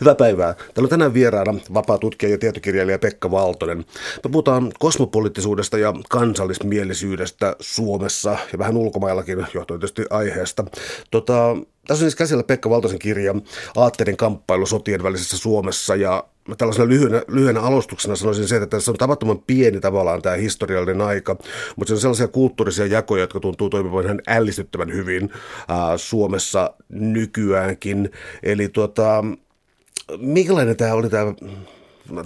Hyvää päivää. Täällä on tänään vieraana vapaa tutkija ja tietokirjailija Pekka Valtonen. Me puhutaan kosmopoliittisuudesta ja kansallismielisyydestä Suomessa ja vähän ulkomaillakin johtuen tietysti aiheesta. Tota, tässä on siis käsillä Pekka Valtosen kirja Aatteiden kamppailu sotien välisessä Suomessa ja tällaisena lyhyenä, lyhyenä alustuksena sanoisin se, että tässä on tavattoman pieni tavallaan tämä historiallinen aika, mutta se on sellaisia kulttuurisia jakoja, jotka tuntuu toimivan ihan ällistyttävän hyvin ää, Suomessa nykyäänkin. Eli tuota, minkälainen tämä oli tämä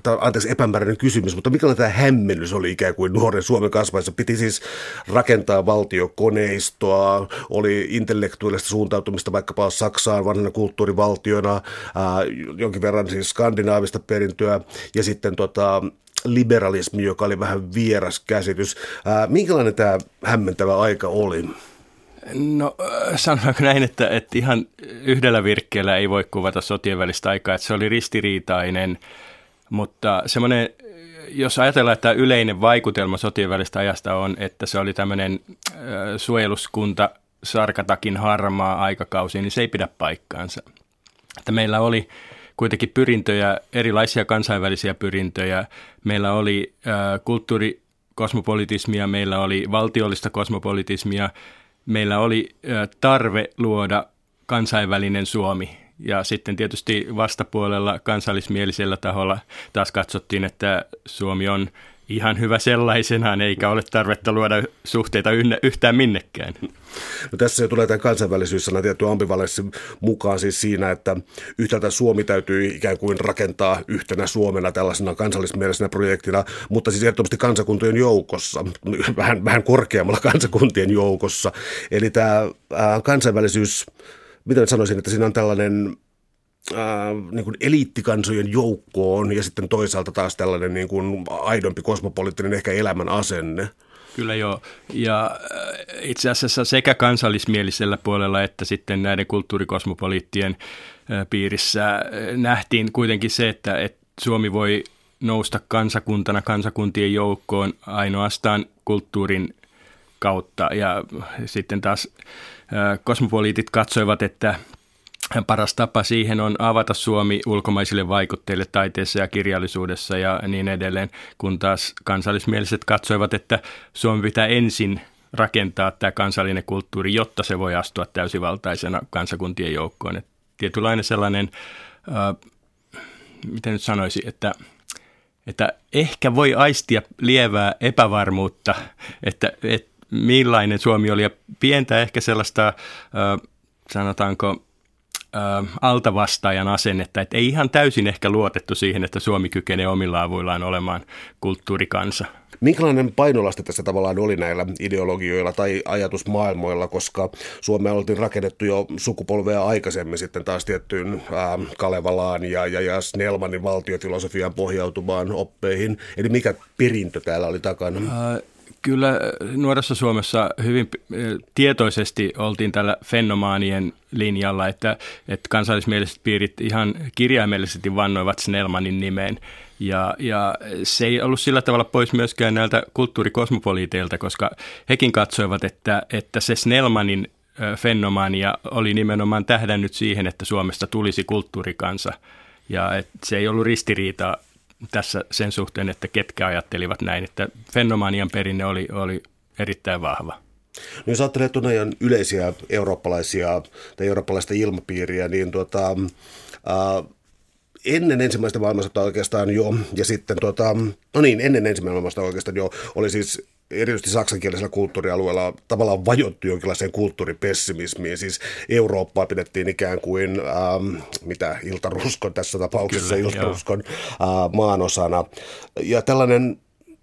tämä on anteeksi epämääräinen kysymys, mutta mikä tämä hämmennys oli ikään kuin nuoren Suomen kasvaessa? Piti siis rakentaa valtiokoneistoa, oli intellektuaalista suuntautumista vaikkapa Saksaan vanhana kulttuurivaltiona, ää, jonkin verran siis skandinaavista perintöä ja sitten tota, liberalismi, joka oli vähän vieras käsitys. Ää, minkälainen tämä hämmentävä aika oli? No sanotaanko näin, että, että ihan yhdellä virkkeellä ei voi kuvata sotien välistä aikaa, että se oli ristiriitainen, mutta semmoinen, jos ajatellaan, että yleinen vaikutelma sotien välistä ajasta on, että se oli tämmöinen suojeluskunta sarkatakin harmaa aikakausi, niin se ei pidä paikkaansa. Että meillä oli kuitenkin pyrintöjä, erilaisia kansainvälisiä pyrintöjä. Meillä oli kulttuurikosmopolitismia, meillä oli valtiollista kosmopolitismia, meillä oli tarve luoda kansainvälinen Suomi. Ja sitten tietysti vastapuolella kansallismielisellä taholla taas katsottiin, että Suomi on ihan hyvä sellaisenaan, eikä ole tarvetta luoda suhteita yhtään minnekään. No tässä jo tulee tämä kansainvälisyyssana tietty ambivalenssi mukaan siis siinä, että yhtäältä Suomi täytyy ikään kuin rakentaa yhtenä Suomena tällaisena kansallismielisenä projektina, mutta siis ehdottomasti kansakuntien joukossa, vähän, vähän korkeammalla kansakuntien joukossa. Eli tämä kansainvälisyys, mitä sanoisin, että siinä on tällainen äh, niin kuin eliittikansojen joukkoon ja sitten toisaalta taas tällainen niin kuin aidompi kosmopoliittinen ehkä elämän asenne. Kyllä joo. Ja itse asiassa sekä kansallismielisellä puolella että sitten näiden kulttuurikosmopoliittien piirissä nähtiin kuitenkin se, että, että Suomi voi nousta kansakuntana kansakuntien joukkoon ainoastaan kulttuurin kautta. Ja sitten taas kosmopoliitit katsoivat, että paras tapa siihen on avata Suomi ulkomaisille vaikutteille taiteessa ja kirjallisuudessa ja niin edelleen, kun taas kansallismieliset katsoivat, että Suomi pitää ensin rakentaa tämä kansallinen kulttuuri, jotta se voi astua täysivaltaisena kansakuntien joukkoon. Et tietynlainen sellainen, äh, miten nyt sanoisi, että, että ehkä voi aistia lievää epävarmuutta, että, että millainen Suomi oli ja pientä ehkä sellaista, äh, sanotaanko, altavastaajan asennetta, että ei ihan täysin ehkä luotettu siihen, että Suomi kykenee omilla avuillaan olemaan kulttuurikansa. Minkälainen painolasti tässä tavallaan oli näillä ideologioilla tai ajatusmaailmoilla, koska Suomea oltiin rakennettu jo sukupolvea aikaisemmin sitten taas tiettyyn ää, Kalevalaan ja, ja, ja Snellmanin valtiofilosofiaan pohjautuvaan oppeihin. Eli mikä perintö täällä oli takana? Äh, Kyllä nuoressa Suomessa hyvin tietoisesti oltiin tällä fenomaanien linjalla, että, että kansallismieliset piirit ihan kirjaimellisesti vannoivat Snellmanin nimeen. Ja, ja se ei ollut sillä tavalla pois myöskään näiltä kulttuurikosmopoliiteilta, koska hekin katsoivat, että, että se Snellmanin fenomaania oli nimenomaan tähdännyt siihen, että Suomesta tulisi kulttuurikansa. Ja että se ei ollut ristiriita tässä sen suhteen, että ketkä ajattelivat näin, että fenomanian perinne oli, oli erittäin vahva. No jos ajattelee tuonne yleisiä eurooppalaisia tai eurooppalaista ilmapiiriä, niin tuota, ää, ennen ensimmäistä maailmansotaa oikeastaan jo, ja sitten tuota, no niin, ennen ensimmäistä maailmansotaa oikeastaan jo, oli siis erityisesti saksankielisellä kulttuurialueella tavallaan vajottu jonkinlaiseen kulttuuripessimismiin. Siis Eurooppaa pidettiin ikään kuin, ähm, mitä Iltaruskon tässä tapauksessa, Kyllä, Iltaruskon äh, maanosana. Ja tällainen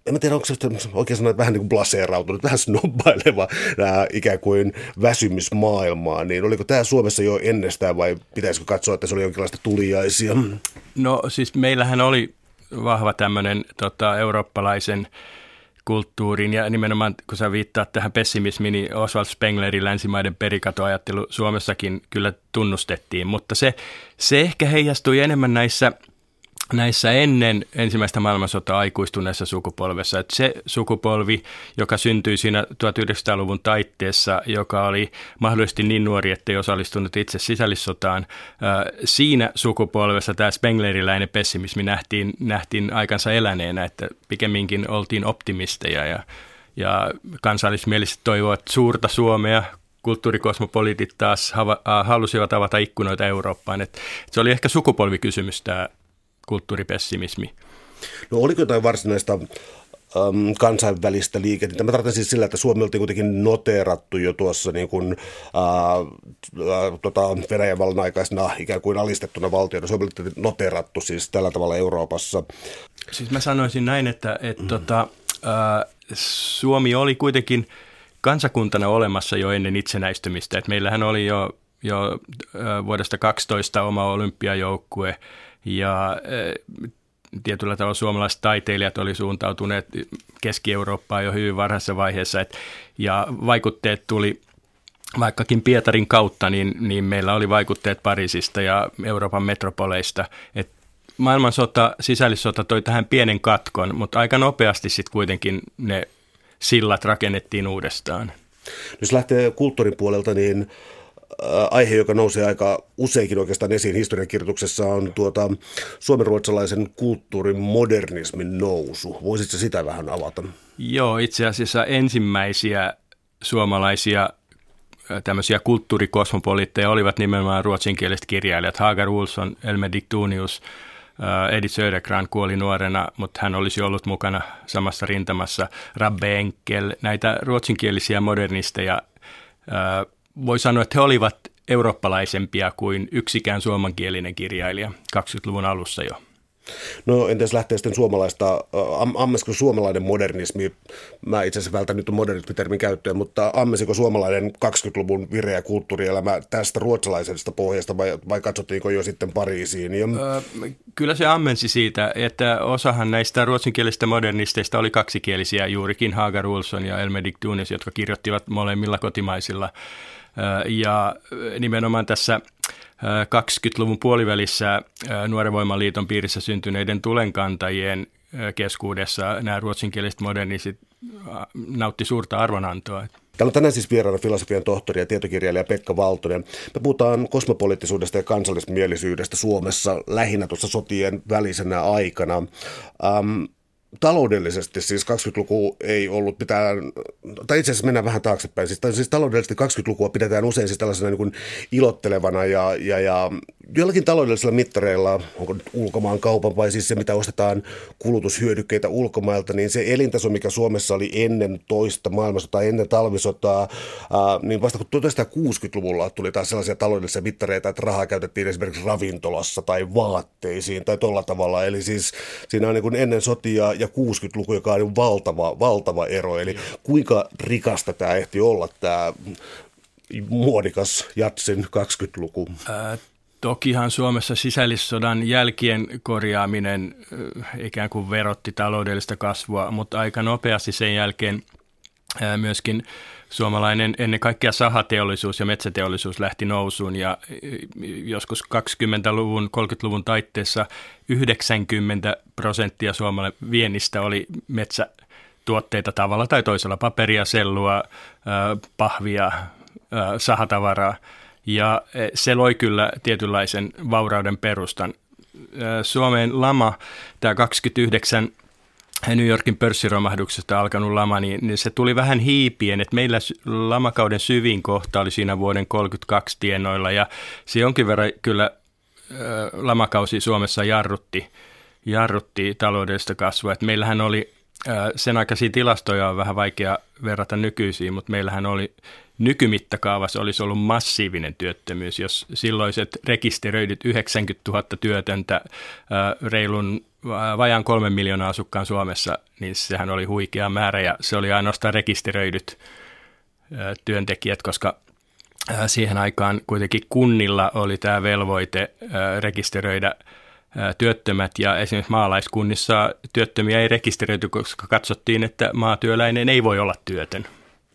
en mä tiedä, onko se oikein sanoa, vähän niin kuin blaseerautunut, vähän snobbaileva äh, ikään kuin väsymys maailmaan, niin oliko tämä Suomessa jo ennestään vai pitäisikö katsoa, että se oli jonkinlaista tuliaisia? No siis meillähän oli vahva tämmöinen tota, eurooppalaisen kulttuuriin ja nimenomaan kun sä viittaat tähän pessimismiin, niin Oswald Spenglerin länsimaiden perikatoajattelu Suomessakin kyllä tunnustettiin, mutta se, se ehkä heijastui enemmän näissä näissä ennen ensimmäistä maailmansotaa aikuistuneessa sukupolvessa. Että se sukupolvi, joka syntyi siinä 1900-luvun taitteessa, joka oli mahdollisesti niin nuori, ettei osallistunut itse sisällissotaan, siinä sukupolvessa tämä Spengleriläinen pessimismi nähtiin, nähtiin aikansa eläneenä, että pikemminkin oltiin optimisteja ja, ja kansallismieliset toivoivat suurta Suomea, kulttuurikosmopoliitit taas halusivat avata ikkunoita Eurooppaan. Et se oli ehkä sukupolvikysymys tämä kulttuuripessimismi. No oliko jotain varsinaista äm, kansainvälistä liikettä. Mä tarkoitan siis sillä, että Suomi oltiin kuitenkin noteerattu jo tuossa niin kuin, ää, ää, tota Venäjän vallan aikaisena ikään kuin alistettuna valtiona. Suomi oli noteerattu siis tällä tavalla Euroopassa. Siis mä sanoisin näin, että, että mm. tota, ää, Suomi oli kuitenkin kansakuntana olemassa jo ennen itsenäistymistä. Et meillähän oli jo, jo vuodesta 12 oma olympiajoukkue – ja eh, tietyllä tavalla suomalaiset taiteilijat oli suuntautuneet Keski-Eurooppaan jo hyvin varhaisessa vaiheessa, et, ja vaikutteet tuli vaikkakin Pietarin kautta, niin, niin meillä oli vaikutteet Pariisista ja Euroopan metropoleista. Et maailmansota, sisällissota toi tähän pienen katkon, mutta aika nopeasti sitten kuitenkin ne sillat rakennettiin uudestaan. Jos lähtee kulttuurin puolelta, niin aihe, joka nousee aika useinkin oikeastaan esiin historiankirjoituksessa, on tuota suomenruotsalaisen kulttuurin modernismin nousu. Voisitko sitä vähän avata? Joo, itse asiassa ensimmäisiä suomalaisia tämmöisiä kulttuurikosmopoliitteja olivat nimenomaan ruotsinkieliset kirjailijat. Hagar Olsson, Elmer Diktunius, Edith Södergran kuoli nuorena, mutta hän olisi ollut mukana samassa rintamassa. Rabbe Enkel, näitä ruotsinkielisiä modernisteja voi sanoa, että he olivat eurooppalaisempia kuin yksikään suomankielinen kirjailija 20-luvun alussa jo. No entäs lähtee sitten suomalaista, am, ammesiko suomalainen modernismi, mä itse asiassa vältän nyt modernismitermin käyttöön, mutta ammesiko suomalainen 20-luvun vireä kulttuurielämä tästä ruotsalaisesta pohjasta vai, vai katsottiinko jo sitten Pariisiin? Ja... Öö, kyllä se ammensi siitä, että osahan näistä ruotsinkielisistä modernisteista oli kaksikielisiä juurikin Hagar Olsson ja Elmedik Dunes, jotka kirjoittivat molemmilla kotimaisilla ja nimenomaan tässä 20-luvun puolivälissä Nuoren Voimaliiton piirissä syntyneiden tulenkantajien keskuudessa nämä ruotsinkieliset modernistit nautti suurta arvonantoa. Täällä on tänään siis vieraana filosofian tohtori ja tietokirjailija Pekka Valtonen. Me puhutaan kosmopoliittisuudesta ja kansallismielisyydestä Suomessa lähinnä tuossa sotien välisenä aikana. Ähm, taloudellisesti siis 20-luku ei ollut mitään, tai itse asiassa mennään vähän taaksepäin, siis, siis taloudellisesti 20-lukua pidetään usein siis tällaisena niin kuin ilottelevana ja, ja, ja joillakin taloudellisilla mittareilla, onko ulkomaan kaupan vai siis se, mitä ostetaan kulutushyödykkeitä ulkomailta, niin se elintaso, mikä Suomessa oli ennen toista maailmansotaa, ennen talvisotaa, ää, niin vasta kun 1960-luvulla tuli taas sellaisia taloudellisia mittareita, että rahaa käytettiin esimerkiksi ravintolassa tai vaatteisiin tai tolla tavalla. Eli siis siinä on niin kuin ennen sotia ja 60-luku, joka on valtava, valtava ero. Eli kuinka rikasta tämä ehti olla tämä muodikas Jatsin 20-luku? Ää, Tokihan Suomessa sisällissodan jälkien korjaaminen ikään kuin verotti taloudellista kasvua, mutta aika nopeasti sen jälkeen myöskin suomalainen ennen kaikkea sahateollisuus ja metsäteollisuus lähti nousuun ja joskus 20-luvun, 30-luvun taitteessa 90 prosenttia suomalainen viennistä oli metsätuotteita tavalla tai toisella, paperia, sellua, pahvia, sahatavaraa – ja e, se loi kyllä tietynlaisen vaurauden perustan. Suomeen lama, tämä 29 New Yorkin pörssiromahduksesta alkanut lama, niin, niin se tuli vähän hiipien, että meillä lamakauden syvin kohta oli siinä vuoden 32 tienoilla ja se jonkin verran kyllä lamakausi Suomessa jarrutti, jarrutti taloudellista kasvua. että meillähän oli sen aikaisia tilastoja on vähän vaikea verrata nykyisiin, mutta meillähän oli nykymittakaavassa olisi ollut massiivinen työttömyys, jos silloiset rekisteröidyt 90 000 työtöntä reilun vajaan kolmen miljoonaa asukkaan Suomessa, niin sehän oli huikea määrä ja se oli ainoastaan rekisteröidyt työntekijät, koska siihen aikaan kuitenkin kunnilla oli tämä velvoite rekisteröidä työttömät ja esimerkiksi maalaiskunnissa työttömiä ei rekisteröity, koska katsottiin, että maatyöläinen ei voi olla työtön.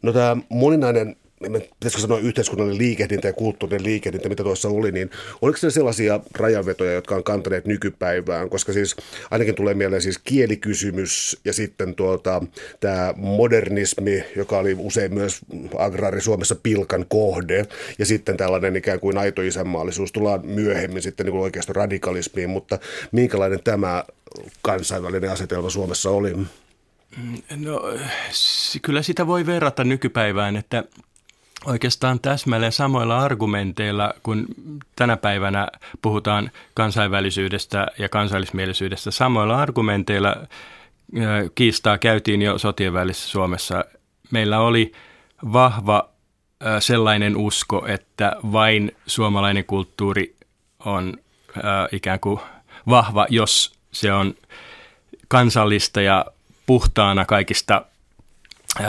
No tämä moninainen pitäisikö sanoa yhteiskunnallinen liikehdintä ja kulttuurinen liikehdintä, mitä tuossa oli, niin oliko ne sellaisia rajanvetoja, jotka on kantaneet nykypäivään, koska siis ainakin tulee mieleen siis kielikysymys ja sitten tuota, tämä modernismi, joka oli usein myös agraari Suomessa pilkan kohde, ja sitten tällainen ikään kuin aito isänmaallisuus tullaan myöhemmin sitten niin oikeastaan radikalismiin, mutta minkälainen tämä kansainvälinen asetelma Suomessa oli? No kyllä sitä voi verrata nykypäivään, että oikeastaan täsmälleen samoilla argumenteilla, kun tänä päivänä puhutaan kansainvälisyydestä ja kansallismielisyydestä, samoilla argumenteilla kiistaa käytiin jo sotien välissä Suomessa. Meillä oli vahva sellainen usko, että vain suomalainen kulttuuri on ikään kuin vahva, jos se on kansallista ja puhtaana kaikista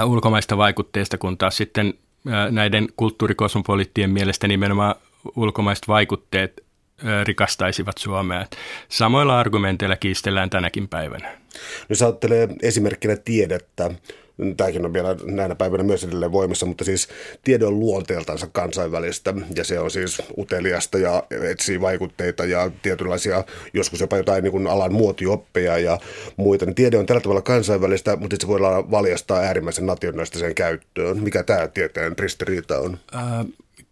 ulkomaista vaikutteista, kun taas sitten näiden kulttuurikosmopoliittien mielestä nimenomaan ulkomaiset vaikutteet rikastaisivat Suomea. Samoilla argumenteilla kiistellään tänäkin päivänä. Jos ajattelee esimerkkinä tiedettä, tämäkin on vielä näinä päivänä myös edelleen voimassa, mutta siis tiede on luonteeltansa kansainvälistä ja se on siis uteliasta ja etsii vaikutteita ja tietynlaisia, joskus jopa jotain niin kuin alan muotioppeja ja muita. Niin tiede on tällä tavalla kansainvälistä, mutta se voidaan valjastaa äärimmäisen nationalistiseen käyttöön. Mikä tämä tieteen ristiriita on? Äh,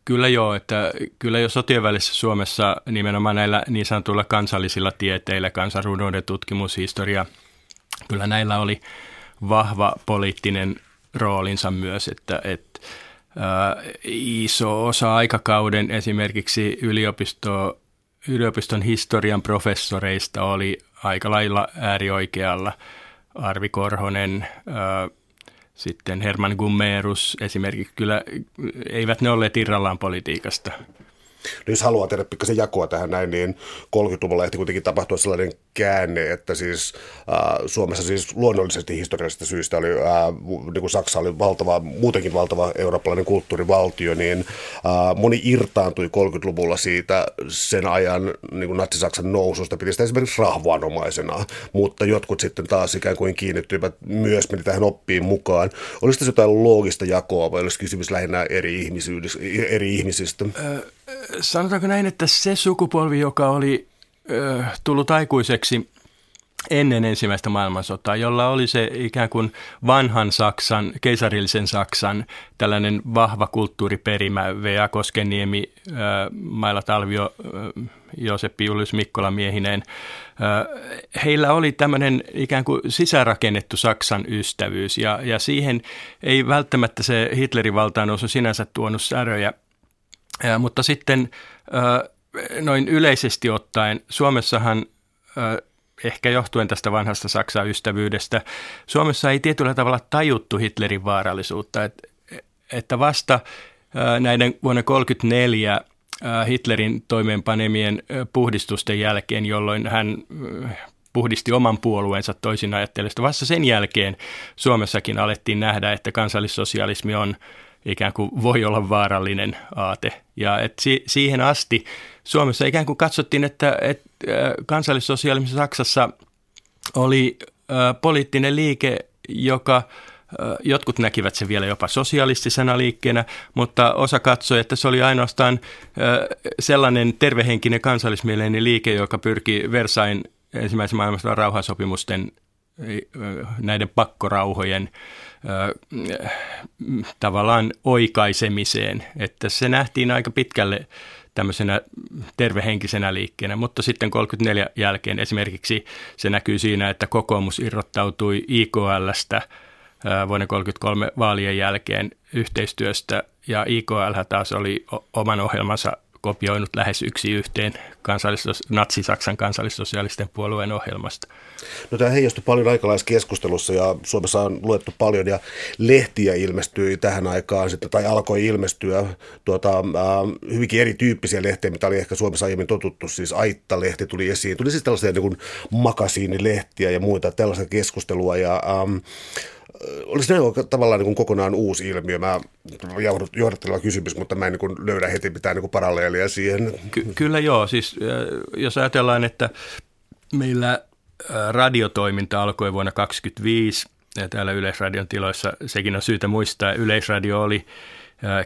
Kyllä joo, että kyllä jo sotien välissä Suomessa nimenomaan näillä niin sanotuilla kansallisilla tieteillä, kansanrunouden tutkimushistoria, kyllä näillä oli vahva poliittinen roolinsa myös, että, että iso osa aikakauden esimerkiksi yliopisto, yliopiston historian professoreista oli aika lailla äärioikealla. Arvi Korhonen, ää, sitten Herman Gummerus esimerkiksi, kyllä eivät ne olleet irrallaan politiikasta. No jos haluaa tehdä pikkasen jakoa tähän näin, niin 30-luvulla ehti kuitenkin tapahtua sellainen käänne, että siis äh, Suomessa siis luonnollisesti historiallisista syistä oli, äh, niin kuin Saksa oli valtava, muutenkin valtava eurooppalainen kulttuurivaltio, niin äh, moni irtaantui 30-luvulla siitä sen ajan niin kuin natsi-Saksan noususta, piti sitä esimerkiksi rahvaanomaisena, mutta jotkut sitten taas ikään kuin kiinnittyivät myös, meni tähän oppiin mukaan. Olisi tässä jotain loogista jakoa vai olisi kysymys lähinnä eri, eri ihmisistä? Sanotaanko näin, että se sukupolvi, joka oli ö, tullut aikuiseksi ennen ensimmäistä maailmansotaa, jolla oli se ikään kuin vanhan Saksan, keisarillisen Saksan tällainen vahva kulttuuriperimä, Vea Koskeniemi, äh, Maila Talvio, Joseppi Julius Mikkola miehineen. Heillä oli tämmöinen ikään kuin sisärakennettu Saksan ystävyys ja, ja siihen ei välttämättä se Hitlerin valtaannousu sinänsä tuonut säröjä, ja, mutta sitten noin yleisesti ottaen, Suomessahan ehkä johtuen tästä vanhasta Saksan ystävyydestä, Suomessa ei tietyllä tavalla tajuttu Hitlerin vaarallisuutta, että vasta näiden vuonna 1934 Hitlerin toimeenpanemien puhdistusten jälkeen, jolloin hän puhdisti oman puolueensa toisin ajattelusta. Vasta sen jälkeen Suomessakin alettiin nähdä, että kansallissosialismi on ikään kuin voi olla vaarallinen aate. Ja et si- siihen asti Suomessa ikään kuin katsottiin, että, että kansallissosiaalismissa Saksassa oli ä, poliittinen liike, joka Jotkut näkivät se vielä jopa sosialistisena liikkeenä, mutta osa katsoi, että se oli ainoastaan sellainen tervehenkinen kansallismieleinen liike, joka pyrki Versain ensimmäisen maailmansodan rauhansopimusten näiden pakkorauhojen tavallaan oikaisemiseen, että se nähtiin aika pitkälle tämmöisenä tervehenkisenä liikkeenä, mutta sitten 34 jälkeen esimerkiksi se näkyy siinä, että kokoomus irrottautui IKLstä vuoden 33 vaalien jälkeen yhteistyöstä ja IKL taas oli oman ohjelmansa kopioinut lähes yksi yhteen kansallis- Natsi-Saksan kansallissosiaalisten puolueen ohjelmasta. No tämä heijastui paljon aikalaiskeskustelussa ja Suomessa on luettu paljon ja lehtiä ilmestyi tähän aikaan sitten, tai alkoi ilmestyä tuota, hyvinkin erityyppisiä lehtejä, mitä oli ehkä Suomessa aiemmin totuttu, siis Aitta-lehti tuli esiin, tuli siis tällaisia niin kuin makasiinilehtiä ja muita tällaista keskustelua ja ähm, oliko se tavallaan niin kuin kokonaan uusi ilmiö? Mä johdatteleva kysymys, mutta mä en niin löydä heti mitään niin paralleelia siihen. Ky- kyllä joo, siis jos ajatellaan, että meillä radiotoiminta alkoi vuonna 1925 ja täällä Yleisradion tiloissa, sekin on syytä muistaa, Yleisradio oli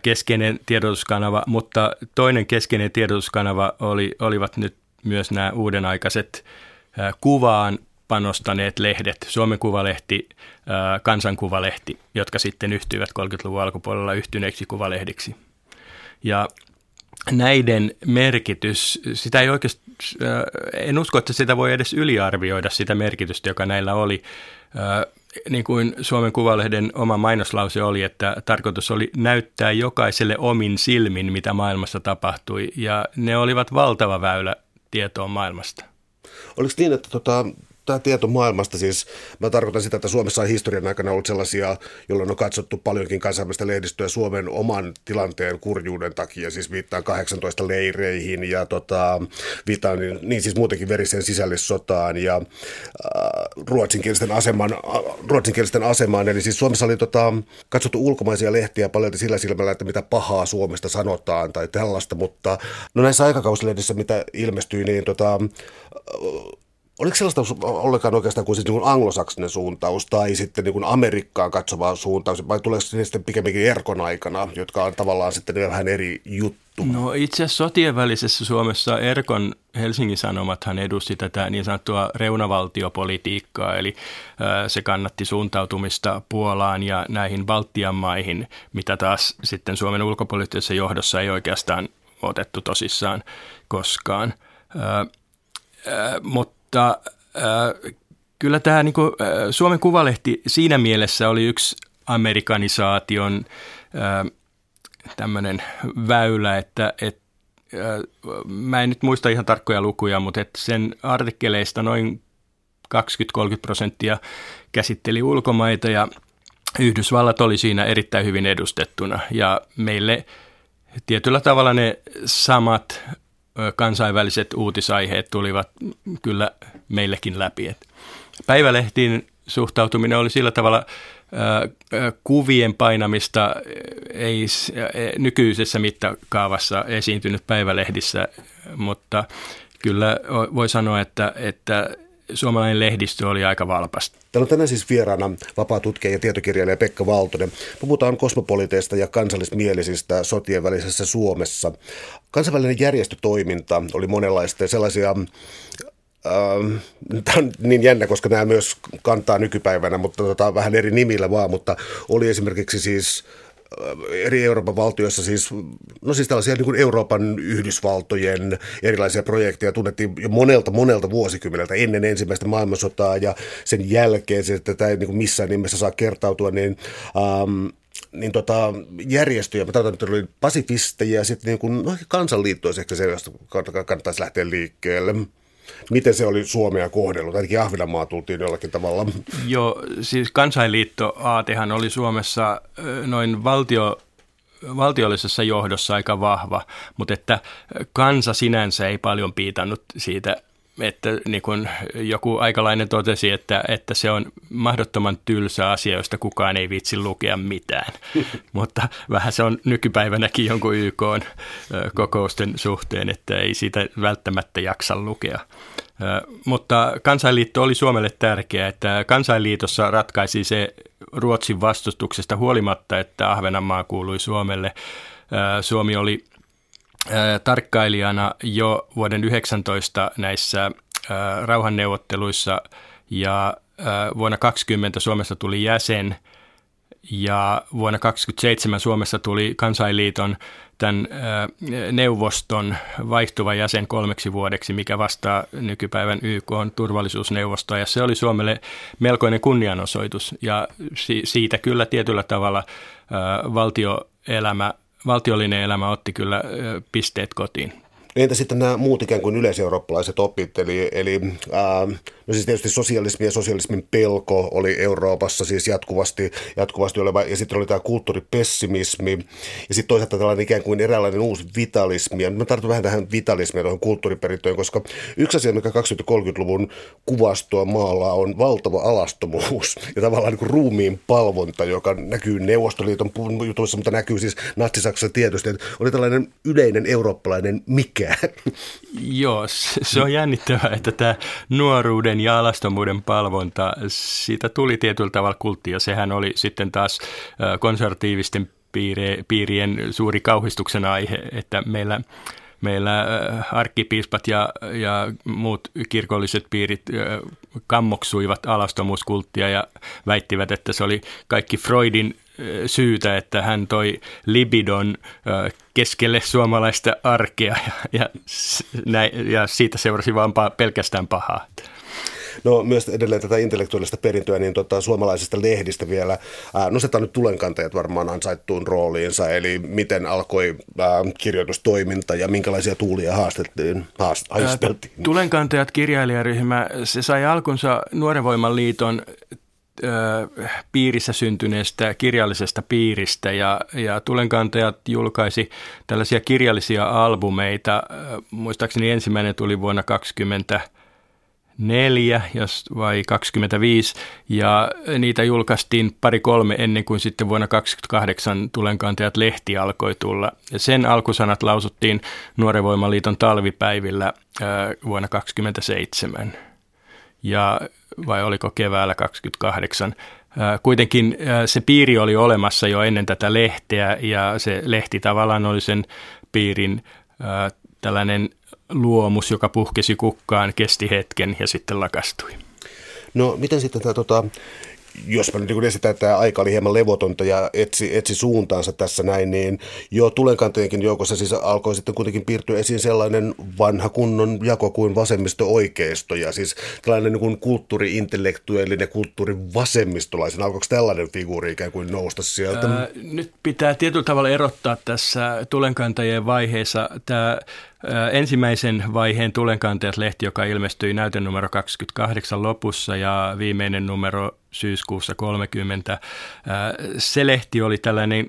keskeinen tiedotuskanava, mutta toinen keskeinen tiedotuskanava oli, olivat nyt myös nämä uudenaikaiset kuvaan panostaneet lehdet, Suomen Kuvalehti, Kansankuvalehti, jotka sitten yhtyivät 30-luvun alkupuolella yhtyneiksi kuvalehdiksi. Ja näiden merkitys, sitä ei oikeasti, en usko, että sitä voi edes yliarvioida, sitä merkitystä, joka näillä oli. Niin kuin Suomen Kuvalehden oma mainoslause oli, että tarkoitus oli näyttää jokaiselle omin silmin, mitä maailmassa tapahtui, ja ne olivat valtava väylä tietoa maailmasta. Oliko niin, että tota, tämä tieto maailmasta, siis mä tarkoitan sitä, että Suomessa on historian aikana ollut sellaisia, jolloin on katsottu paljonkin kansainvälistä lehdistöä Suomen oman tilanteen kurjuuden takia, siis viittaan 18 leireihin ja tota, viittaan niin, niin siis muutenkin veriseen sisällissotaan ja äh, ruotsinkielisten, aseman, äh, ruotsinkielisten asemaan, eli siis Suomessa oli tota, katsottu ulkomaisia lehtiä paljon sillä silmällä, että mitä pahaa Suomesta sanotaan tai tällaista, mutta no näissä aikakauslehdissä, mitä ilmestyi, niin tota, Oliko sellaista ollenkaan oikeastaan kuin, siis niin kuin anglosaksinen suuntaus tai sitten niin kuin Amerikkaan katsova suuntaus, vai tuleeko se sitten pikemminkin Erkon aikana, jotka on tavallaan sitten vähän eri juttu? No itse asiassa sotien välisessä Suomessa Erkon Helsingin Sanomathan edusti tätä niin sanottua reunavaltiopolitiikkaa, eli se kannatti suuntautumista Puolaan ja näihin Baltian maihin, mitä taas sitten Suomen ulkopoliittisessa johdossa ei oikeastaan otettu tosissaan koskaan. Mutta mutta äh, kyllä tämä niin kuin, äh, Suomen Kuvalehti siinä mielessä oli yksi amerikanisaation äh, tämmöinen väylä, että et, äh, mä en nyt muista ihan tarkkoja lukuja, mutta et sen artikkeleista noin 20-30 prosenttia käsitteli ulkomaita ja Yhdysvallat oli siinä erittäin hyvin edustettuna. Ja meille tietyllä tavalla ne samat kansainväliset uutisaiheet tulivat kyllä meillekin läpi. päivälehtiin suhtautuminen oli sillä tavalla kuvien painamista ei nykyisessä mittakaavassa esiintynyt päivälehdissä, mutta kyllä voi sanoa, että, että suomalainen lehdistö oli aika valpasta. Täällä on tänään siis vieraana vapaa tutkija ja tietokirjailija Pekka Valtonen. Puhutaan kosmopoliteista ja kansallismielisistä sotien välisessä Suomessa. Kansainvälinen järjestötoiminta oli monenlaista sellaisia äh, Tämä on niin jännä, koska nämä myös kantaa nykypäivänä, mutta tota, vähän eri nimillä vaan, mutta oli esimerkiksi siis eri Euroopan valtioissa siis, no siis tällaisia niin kuin Euroopan Yhdysvaltojen erilaisia projekteja tunnettiin jo monelta, monelta vuosikymmeneltä ennen ensimmäistä maailmansotaa ja sen jälkeen, se, että tämä ei niin kuin missään nimessä saa kertautua, niin ähm, niin tota, järjestöjä, mä tarkoitan, että oli pasifisteja ja sitten niin kuin, no, kansanliitto olisi ehkä se, josta kannattaisi lähteä liikkeelle miten se oli Suomea kohdellut? Ainakin Ahvenanmaa tultiin jollakin tavalla. Joo, siis kansainliitto Aatehan oli Suomessa noin valtio valtiollisessa johdossa aika vahva, mutta että kansa sinänsä ei paljon piitannut siitä että niin kuin joku aikalainen totesi, että, että se on mahdottoman tylsä asia, josta kukaan ei vitsi lukea mitään. Mutta vähän se on nykypäivänäkin jonkun YK kokousten suhteen, että ei siitä välttämättä jaksa lukea. Mutta kansainliitto oli Suomelle tärkeä, että kansainliitossa ratkaisi se Ruotsin vastustuksesta huolimatta, että Ahvenanmaa kuului Suomelle. Suomi oli tarkkailijana jo vuoden 19 näissä rauhanneuvotteluissa ja vuonna 20 Suomessa tuli jäsen ja vuonna 27 Suomessa tuli kansainliiton tämän neuvoston vaihtuva jäsen kolmeksi vuodeksi, mikä vastaa nykypäivän YK on turvallisuusneuvostoa. Ja se oli Suomelle melkoinen kunnianosoitus ja siitä kyllä tietyllä tavalla valtioelämä valtiollinen elämä otti kyllä pisteet kotiin. Entä sitten nämä muut ikään kuin yleiseurooppalaiset opit, eli, eli ää, no siis tietysti sosialismi ja sosialismin pelko oli Euroopassa siis jatkuvasti, jatkuvasti oleva, ja sitten oli tämä kulttuuripessimismi, ja sitten toisaalta tällainen ikään kuin eräänlainen uusi vitalismi, ja mä tartun vähän tähän vitalismiin tuohon kulttuuriperintöön, koska yksi asia, mikä 20-30-luvun kuvastoa maalla on valtava alastomuus, ja tavallaan niin kuin ruumiin palvonta, joka näkyy Neuvostoliiton jutuissa, mutta näkyy siis Natsi-Saksassa tietysti, että oli tällainen yleinen eurooppalainen mikä mikään. Joo, se on jännittävää, että tämä nuoruuden ja alastomuuden palvonta, siitä tuli tietyllä tavalla kultti ja sehän oli sitten taas konservatiivisten kansallispiirien suuri kauhistuksen aihe, että meillä meillä arkkipiispat ja, ja muut kirkolliset piirit kammoksuivat alastomuuskulttia ja väittivät, että se oli kaikki Freudin syytä, että hän toi libidon keskelle suomalaista arkea ja, ja, ja siitä seurasi vain pelkästään pahaa. No myös edelleen tätä intellektuaalista perintöä, niin tota, suomalaisista lehdistä vielä ää, nostetaan nyt tulenkantajat varmaan ansaittuun rooliinsa, eli miten alkoi ää, kirjoitustoiminta ja minkälaisia tuulia haastettiin, haast, haasteltiin. Tulenkantajat kirjailijaryhmä, se sai alkunsa Nuoren Voiman liiton piirissä syntyneestä kirjallisesta piiristä ja, ja Tulenkantajat julkaisi tällaisia kirjallisia albumeita. Muistaakseni ensimmäinen tuli vuonna 20 neljä vai 25 ja niitä julkaistiin pari-kolme ennen kuin sitten vuonna 28 Tulenkantajat lehti alkoi tulla. Ja sen alkusanat lausuttiin Nuoren Voimaliiton talvipäivillä vuonna 27 ja vai oliko keväällä 28. Kuitenkin se piiri oli olemassa jo ennen tätä lehteä ja se lehti tavallaan oli sen piirin tällainen luomus, joka puhkesi kukkaan, kesti hetken ja sitten lakastui. No miten sitten tämä tota, jos mä nyt niin esitän, että tämä aika oli hieman levotonta ja etsi, etsi suuntaansa tässä näin, niin jo tulenkantajienkin joukossa siis alkoi sitten kuitenkin piirtyä esiin sellainen vanha kunnon jako kuin vasemmisto-oikeisto ja siis tällainen niin kuin kulttuuri-intellektuellinen, kulttuuri-vasemmistolaisen. Alkoiko tällainen figuuri ikään kuin nousta sieltä? Ää, nyt pitää tietyllä tavalla erottaa tässä tulenkantajien vaiheessa tämä ensimmäisen vaiheen Tulenkantajat-lehti, joka ilmestyi näytön numero 28 lopussa ja viimeinen numero syyskuussa 30. Se lehti oli tällainen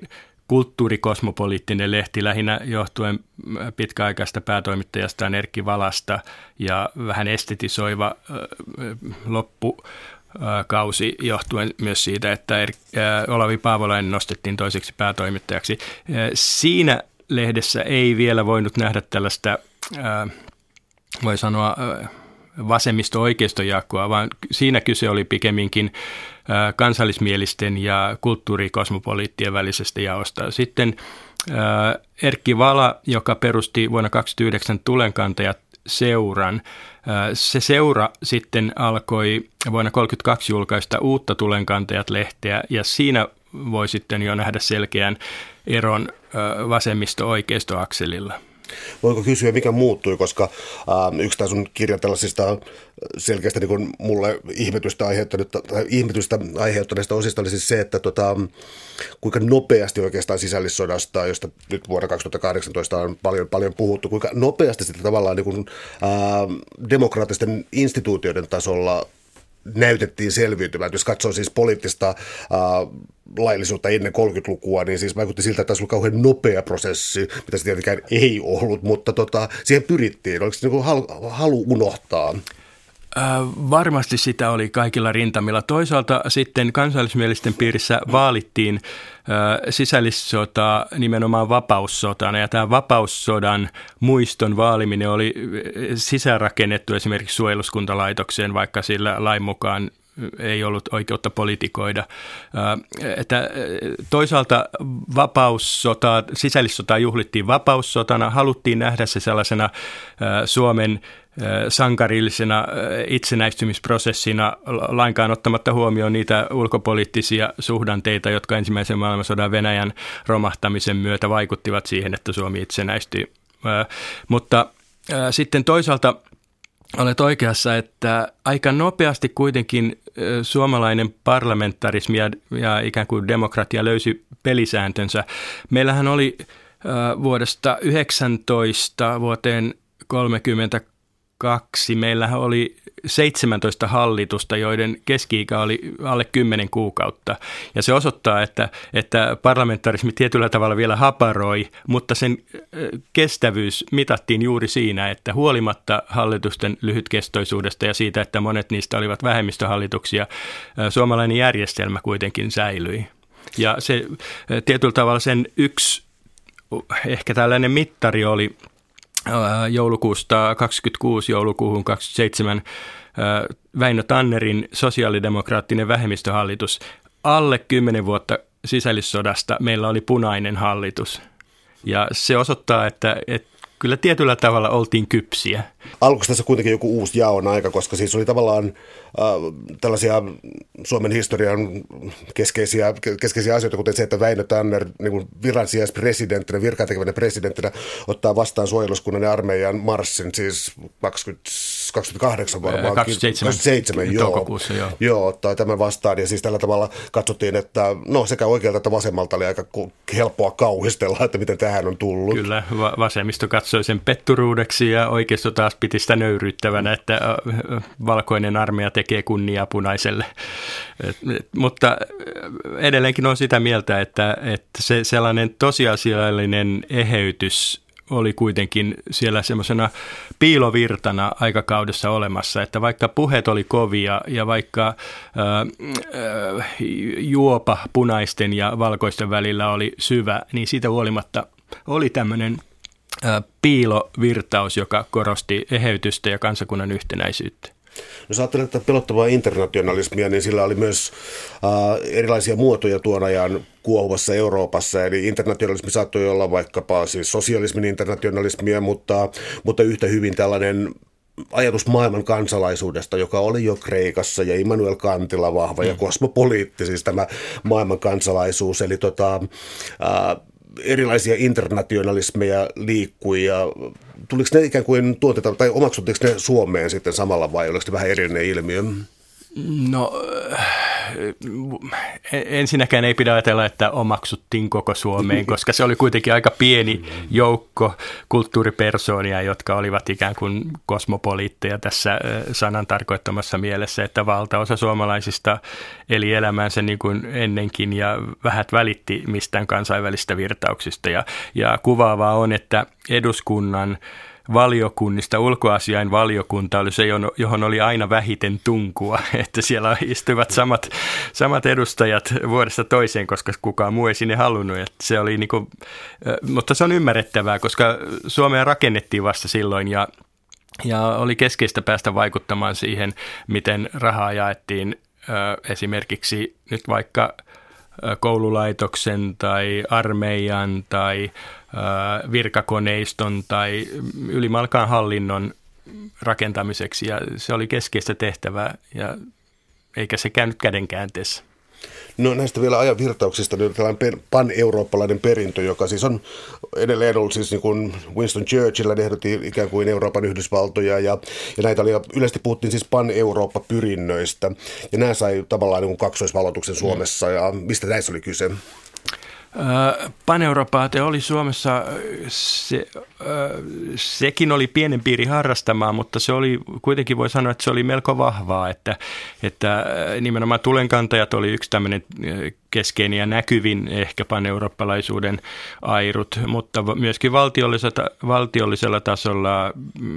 kulttuurikosmopoliittinen lehti lähinnä johtuen pitkäaikaista päätoimittajasta Erkki Valasta ja vähän estetisoiva loppu kausi johtuen myös siitä, että Olavi Paavolainen nostettiin toiseksi päätoimittajaksi. Siinä lehdessä ei vielä voinut nähdä tällaista, voi sanoa, vasemmisto-oikeistojakoa, vaan siinä kyse oli pikemminkin kansallismielisten ja kulttuurikosmopoliittien välisestä jaosta. Sitten Erkki Vala, joka perusti vuonna 2009 Tulenkantajat seuran. Se seura sitten alkoi vuonna 1932 julkaista uutta Tulenkantajat-lehteä ja siinä voi sitten jo nähdä selkeän eron vasemmisto-oikeistoakselilla. Voiko kysyä, mikä muuttui, koska äh, yksi tämä sun kirja tällaisista selkeästi niin mulle ihmetystä, aiheuttanut, ihmetystä aiheuttaneista osista oli siis se, että tota, kuinka nopeasti oikeastaan sisällissodasta, josta nyt vuonna 2018 on paljon, paljon puhuttu, kuinka nopeasti sitä tavallaan niin kuin, äh, demokraattisten instituutioiden tasolla näytettiin selviytymään. Jos katsoo siis poliittista äh, laillisuutta ennen 30-lukua, niin siis vaikutti siltä, että tässä oli kauhean nopea prosessi, mitä se tietenkään ei ollut, mutta tota, siihen pyrittiin. Oliko se niin halu, halu unohtaa? Varmasti sitä oli kaikilla rintamilla. Toisaalta sitten kansallismielisten piirissä vaalittiin sisällissota nimenomaan vapaussotana. Ja tämä vapaussodan muiston vaaliminen oli sisäänrakennettu esimerkiksi suojeluskuntalaitokseen, vaikka sillä lain mukaan ei ollut oikeutta politikoida. Että toisaalta vapaussota, sisällissotaa juhlittiin vapaussotana, haluttiin nähdä se sellaisena Suomen sankarillisena itsenäistymisprosessina lainkaan ottamatta huomioon niitä ulkopoliittisia suhdanteita, jotka ensimmäisen maailmansodan Venäjän romahtamisen myötä vaikuttivat siihen, että Suomi itsenäistyi. Mutta sitten toisaalta olet oikeassa, että aika nopeasti kuitenkin suomalainen parlamentarismi ja, ja ikään kuin demokratia löysi pelisääntönsä. Meillähän oli vuodesta 19 vuoteen 30 kaksi. Meillähän oli 17 hallitusta, joiden keski-ikä oli alle 10 kuukautta. Ja se osoittaa, että, että parlamentarismi tietyllä tavalla vielä haparoi, mutta sen kestävyys mitattiin juuri siinä, että huolimatta hallitusten lyhytkestoisuudesta ja siitä, että monet niistä olivat vähemmistöhallituksia, suomalainen järjestelmä kuitenkin säilyi. Ja se tietyllä tavalla sen yksi ehkä tällainen mittari oli joulukuusta 26 joulukuuhun 27 Väinö Tannerin sosiaalidemokraattinen vähemmistöhallitus alle 10 vuotta sisällissodasta meillä oli punainen hallitus. Ja se osoittaa, että, että kyllä tietyllä tavalla oltiin kypsiä. Alkuiko tässä kuitenkin joku uusi jaon aika, koska siis oli tavallaan äh, tällaisia Suomen historian keskeisiä, keskeisiä asioita, kuten se, että Väinö Tanner niin viransijaispresidenttinä, virkatekevänä presidenttinä ottaa vastaan suojeluskunnan ja armeijan marssin, siis 20 28 varmaan. 27, 27 joo. joo. Joo, ottaa tämän vastaan. Ja siis tällä tavalla katsottiin, että no sekä oikealta että vasemmalta oli aika helppoa kauhistella, että miten tähän on tullut. Kyllä, va- vasemmisto katsoi sen petturuudeksi ja oikeisto taas piti sitä nöyryyttävänä, että valkoinen armeija tekee kunniaa punaiselle. Et, et, mutta edelleenkin on sitä mieltä, että, että se sellainen tosiasiallinen eheytys oli kuitenkin siellä semmoisena piilovirtana aikakaudessa olemassa, että vaikka puheet oli kovia ja vaikka äh, juopa punaisten ja valkoisten välillä oli syvä, niin siitä huolimatta oli tämmöinen piilovirtaus, joka korosti eheytystä ja kansakunnan yhtenäisyyttä. Jos ajattelee tätä pelottavaa internationalismia, niin sillä oli myös äh, erilaisia muotoja tuon ajan kuohuvassa Euroopassa. Eli internationalismi saattoi olla vaikkapa siis sosialismin internationalismia, mutta, mutta yhtä hyvin tällainen ajatus maailman kansalaisuudesta, joka oli jo Kreikassa ja Immanuel Kantilla vahva mm. ja kosmopoliitti, siis tämä maailman kansalaisuus. Eli tota, äh, erilaisia internationalismeja liikkui ja tuliko ne ikään kuin tuotetaan tai omaksuttiinko ne Suomeen sitten samalla vai oliko se vähän erillinen ilmiö? No ensinnäkään ei pidä ajatella, että omaksuttiin koko Suomeen, koska se oli kuitenkin aika pieni joukko kulttuuripersoonia, jotka olivat ikään kuin kosmopoliitteja tässä sanan tarkoittamassa mielessä, että valtaosa suomalaisista eli elämänsä niin kuin ennenkin ja vähät välitti mistään kansainvälistä virtauksista. Ja, ja kuvaavaa on, että eduskunnan valiokunnista ulkoasiain valiokunta oli se, johon oli aina vähiten tunkua, että siellä istuivat samat, samat edustajat vuodesta toiseen, koska kukaan muu ei sinne halunnut. Että se oli niin kuin, mutta se on ymmärrettävää, koska Suomea rakennettiin vasta silloin ja ja oli keskeistä päästä vaikuttamaan siihen, miten rahaa jaettiin esimerkiksi nyt vaikka koululaitoksen tai armeijan tai virkakoneiston tai ylimalkaan hallinnon rakentamiseksi ja se oli keskeistä tehtävää ja eikä se käynyt kädenkäänteessä. No näistä vielä ajan virtauksista, niin tällainen pan-eurooppalainen perintö, joka siis on edelleen ollut siis niin kuin Winston Churchill ehdotti ikään kuin Euroopan Yhdysvaltoja ja, ja näitä oli, yleisesti puhuttiin siis pan-Eurooppa-pyrinnöistä ja nämä sai tavallaan niin kuin kaksoisvalotuksen Suomessa ja mistä näissä oli kyse? Paneuropaate oli Suomessa, se, sekin oli pienen piiri harrastamaan, mutta se oli, kuitenkin voi sanoa, että se oli melko vahvaa, että, että nimenomaan tulenkantajat oli yksi tämmöinen keskeinen ja näkyvin ehkä paneurooppalaisuuden airut, mutta myöskin valtiollisella, valtiollisella tasolla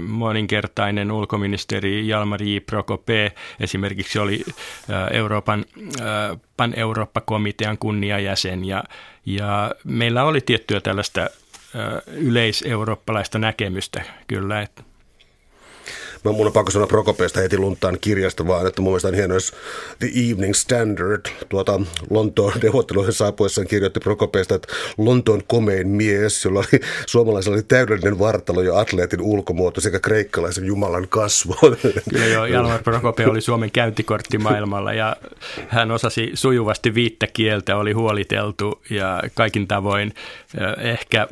moninkertainen ulkoministeri Jalmar J. Prokope esimerkiksi oli Euroopan pan-Eurooppa-komitean kunniajäsen ja, ja meillä oli tiettyä tällaista yleiseurooppalaista näkemystä kyllä, että Mä mun on pakko sanoa Prokopeesta heti luntaan kirjasta vaan, että mun mielestä on hieno, jos The Evening Standard tuota Lontoon neuvotteluihin saapuessaan kirjoitti Prokopeesta, että Lontoon komein mies, jolla oli, suomalaisella oli täydellinen vartalo ja atleetin ulkomuoto sekä kreikkalaisen jumalan kasvo. Kyllä joo, Jalmar Prokope oli Suomen käyntikortti maailmalla ja hän osasi sujuvasti viittä kieltä, oli huoliteltu ja kaikin tavoin ehkä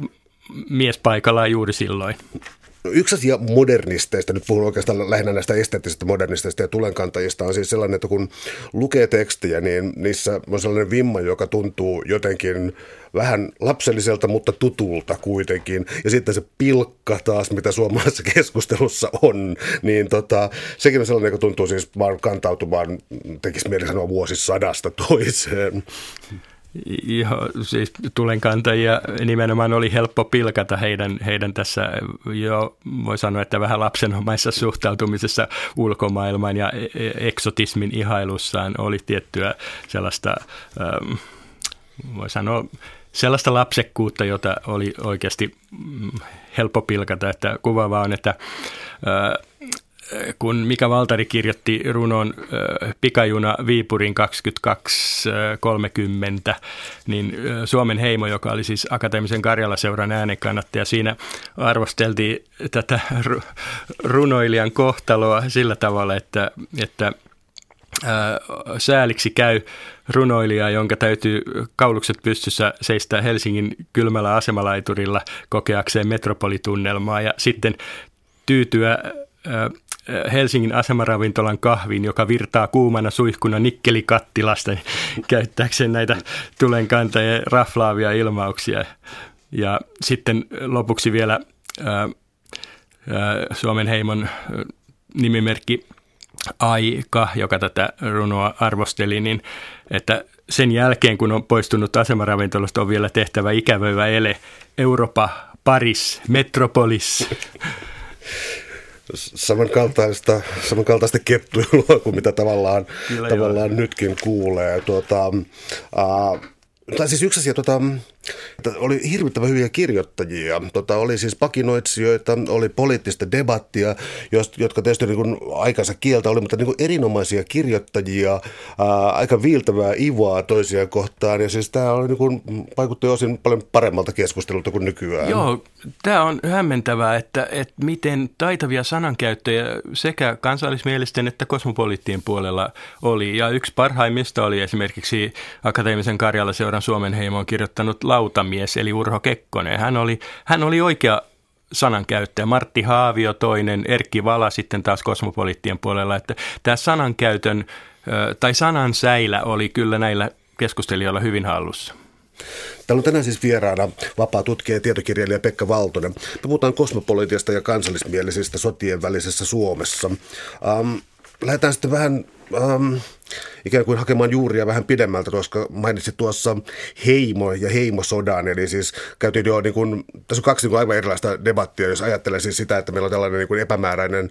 mies paikallaan juuri silloin. Yksi asia modernisteista, nyt puhun oikeastaan lähinnä näistä esteettisistä modernisteista ja tulenkantajista, on siis sellainen, että kun lukee tekstiä, niin niissä on sellainen vimma, joka tuntuu jotenkin vähän lapselliselta, mutta tutulta kuitenkin. Ja sitten se pilkka taas, mitä suomalaisessa keskustelussa on, niin tota, sekin on sellainen, joka tuntuu siis vaan kantautumaan, tekisi mieli sanoa vuosisadasta toiseen. Joo, siis tulenkantajia nimenomaan oli helppo pilkata heidän, heidän tässä jo, voi sanoa, että vähän lapsenomaisessa suhtautumisessa ulkomaailmaan ja e, e, eksotismin ihailussaan oli tiettyä sellaista, ähm, voi sanoa, sellaista lapsekkuutta, jota oli oikeasti mm, helppo pilkata, että kuvaavaa on, että äh, kun Mika Valtari kirjoitti runon Pikajuna Viipurin 2230, niin Suomen heimo, joka oli siis Akateemisen Karjala-seuran äänenkannattaja, siinä arvosteltiin tätä runoilijan kohtaloa sillä tavalla, että, että sääliksi käy runoilija, jonka täytyy kaulukset pystyssä seistä Helsingin kylmällä asemalaiturilla kokeakseen metropolitunnelmaa ja sitten tyytyä Helsingin asemaravintolan kahviin, joka virtaa kuumana suihkuna nikkelikattilasta käyttääkseen näitä tulenkantajien raflaavia ilmauksia. Ja sitten lopuksi vielä ää, ää, Suomen heimon nimimerkki Aika, joka tätä runoa arvosteli, niin että sen jälkeen, kun on poistunut asemaravintolasta, on vielä tehtävä ikävöivä ele Europa, Paris, Metropolis. Samankaltaista, samankaltaista kettuilua kuin mitä tavallaan, tavallaan nytkin kuulee. Tuota, uh, tai siis yksi asia, tota, oli hirvittävän hyviä kirjoittajia. Tota, oli siis pakinoitsijoita, oli poliittista debattia, jotka tietysti niin kuin aikansa kieltä oli, mutta niin kuin erinomaisia kirjoittajia, ää, aika viiltävää ivoa toisia kohtaan. Ja siis tämä oli niin kuin, vaikutti osin paljon paremmalta keskustelulta kuin nykyään. Joo, tämä on hämmentävää, että, että miten taitavia sanankäyttäjiä sekä kansallismielisten että kosmopoliittien puolella oli. Ja yksi parhaimmista oli esimerkiksi Akateemisen Karjala-seuran Suomen heimo on kirjoittanut lautamies, eli Urho Kekkonen. Hän oli, hän oli oikea sanankäyttäjä. Martti Haavio toinen, Erkki Vala sitten taas kosmopoliittien puolella. Että tämä sanankäytön tai sanan säilä oli kyllä näillä keskustelijoilla hyvin hallussa. Täällä on tänään siis vieraana vapaa tutkija ja tietokirjailija Pekka Valtonen. Me puhutaan kosmopolitiasta ja kansallismielisistä sotien välisessä Suomessa. Um, lähdetään sitten vähän um, ikään kuin hakemaan juuria vähän pidemmältä, koska mainitsit tuossa heimo ja heimosodan, eli siis käytiin jo, niin kuin, tässä on kaksi niin kuin aivan erilaista debattia, jos ajattelee siis sitä, että meillä on tällainen niin kuin epämääräinen,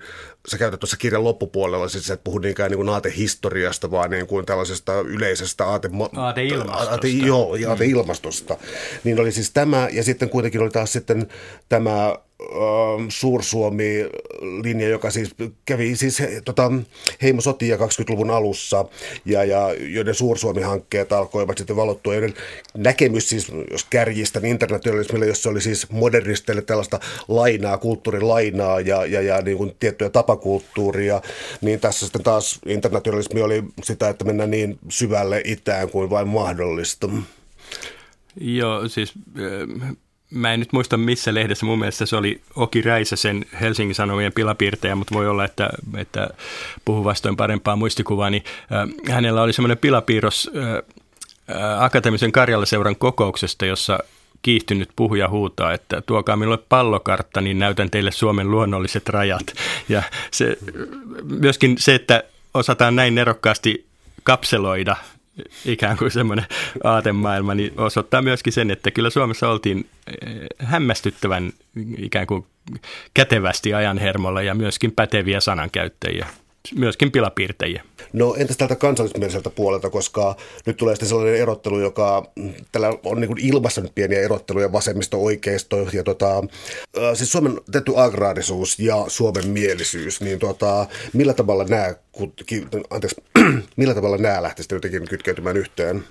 sä käytät tuossa kirjan loppupuolella, siis et puhu niinkään niin kuin aatehistoriasta, vaan niin kuin tällaisesta yleisestä aate, aateilmastosta. Aate, joo, ja aateilmastosta. Mm. Niin oli siis tämä, ja sitten kuitenkin oli taas sitten tämä Suursuomi-linja, joka siis kävi siis tota, heimosotia 20-luvun alussa ja, ja joiden Suursuomi-hankkeet alkoivat sitten valottua, joiden näkemys siis, jos kärjistä niin internationalismille, jossa oli siis modernisteille tällaista lainaa, kulttuurilainaa ja, ja, ja niin kuin tiettyä tapakulttuuria, niin tässä sitten taas internationalismi oli sitä, että mennään niin syvälle itään kuin vain mahdollista. Joo, siis mä en nyt muista missä lehdessä, mun mielestä se oli Oki Räisäsen Helsingin Sanomien pilapiirtejä, mutta voi olla, että, että puhuu vastoin parempaa muistikuvaa, niin hänellä oli semmoinen pilapiirros äh, Akateemisen Karjala-seuran kokouksesta, jossa kiihtynyt puhuja huutaa, että tuokaa minulle pallokartta, niin näytän teille Suomen luonnolliset rajat. Ja se, myöskin se, että osataan näin nerokkaasti kapseloida ikään kuin semmoinen aatemaailma, niin osoittaa myöskin sen, että kyllä Suomessa oltiin eh, hämmästyttävän ikään kuin kätevästi ajan hermolla ja myöskin päteviä sanankäyttäjiä myöskin pilapiirtejä. No entäs tältä kansallismieliseltä puolelta, koska nyt tulee sitten sellainen erottelu, joka mm, tällä on niin ilmassa nyt pieniä erotteluja, vasemmisto, oikeisto ja tota, siis Suomen tehty agraarisuus ja Suomen mielisyys, niin tota, millä tavalla nämä, anteeksi, millä tavalla nämä lähtisivät jotenkin kytkeytymään yhteen?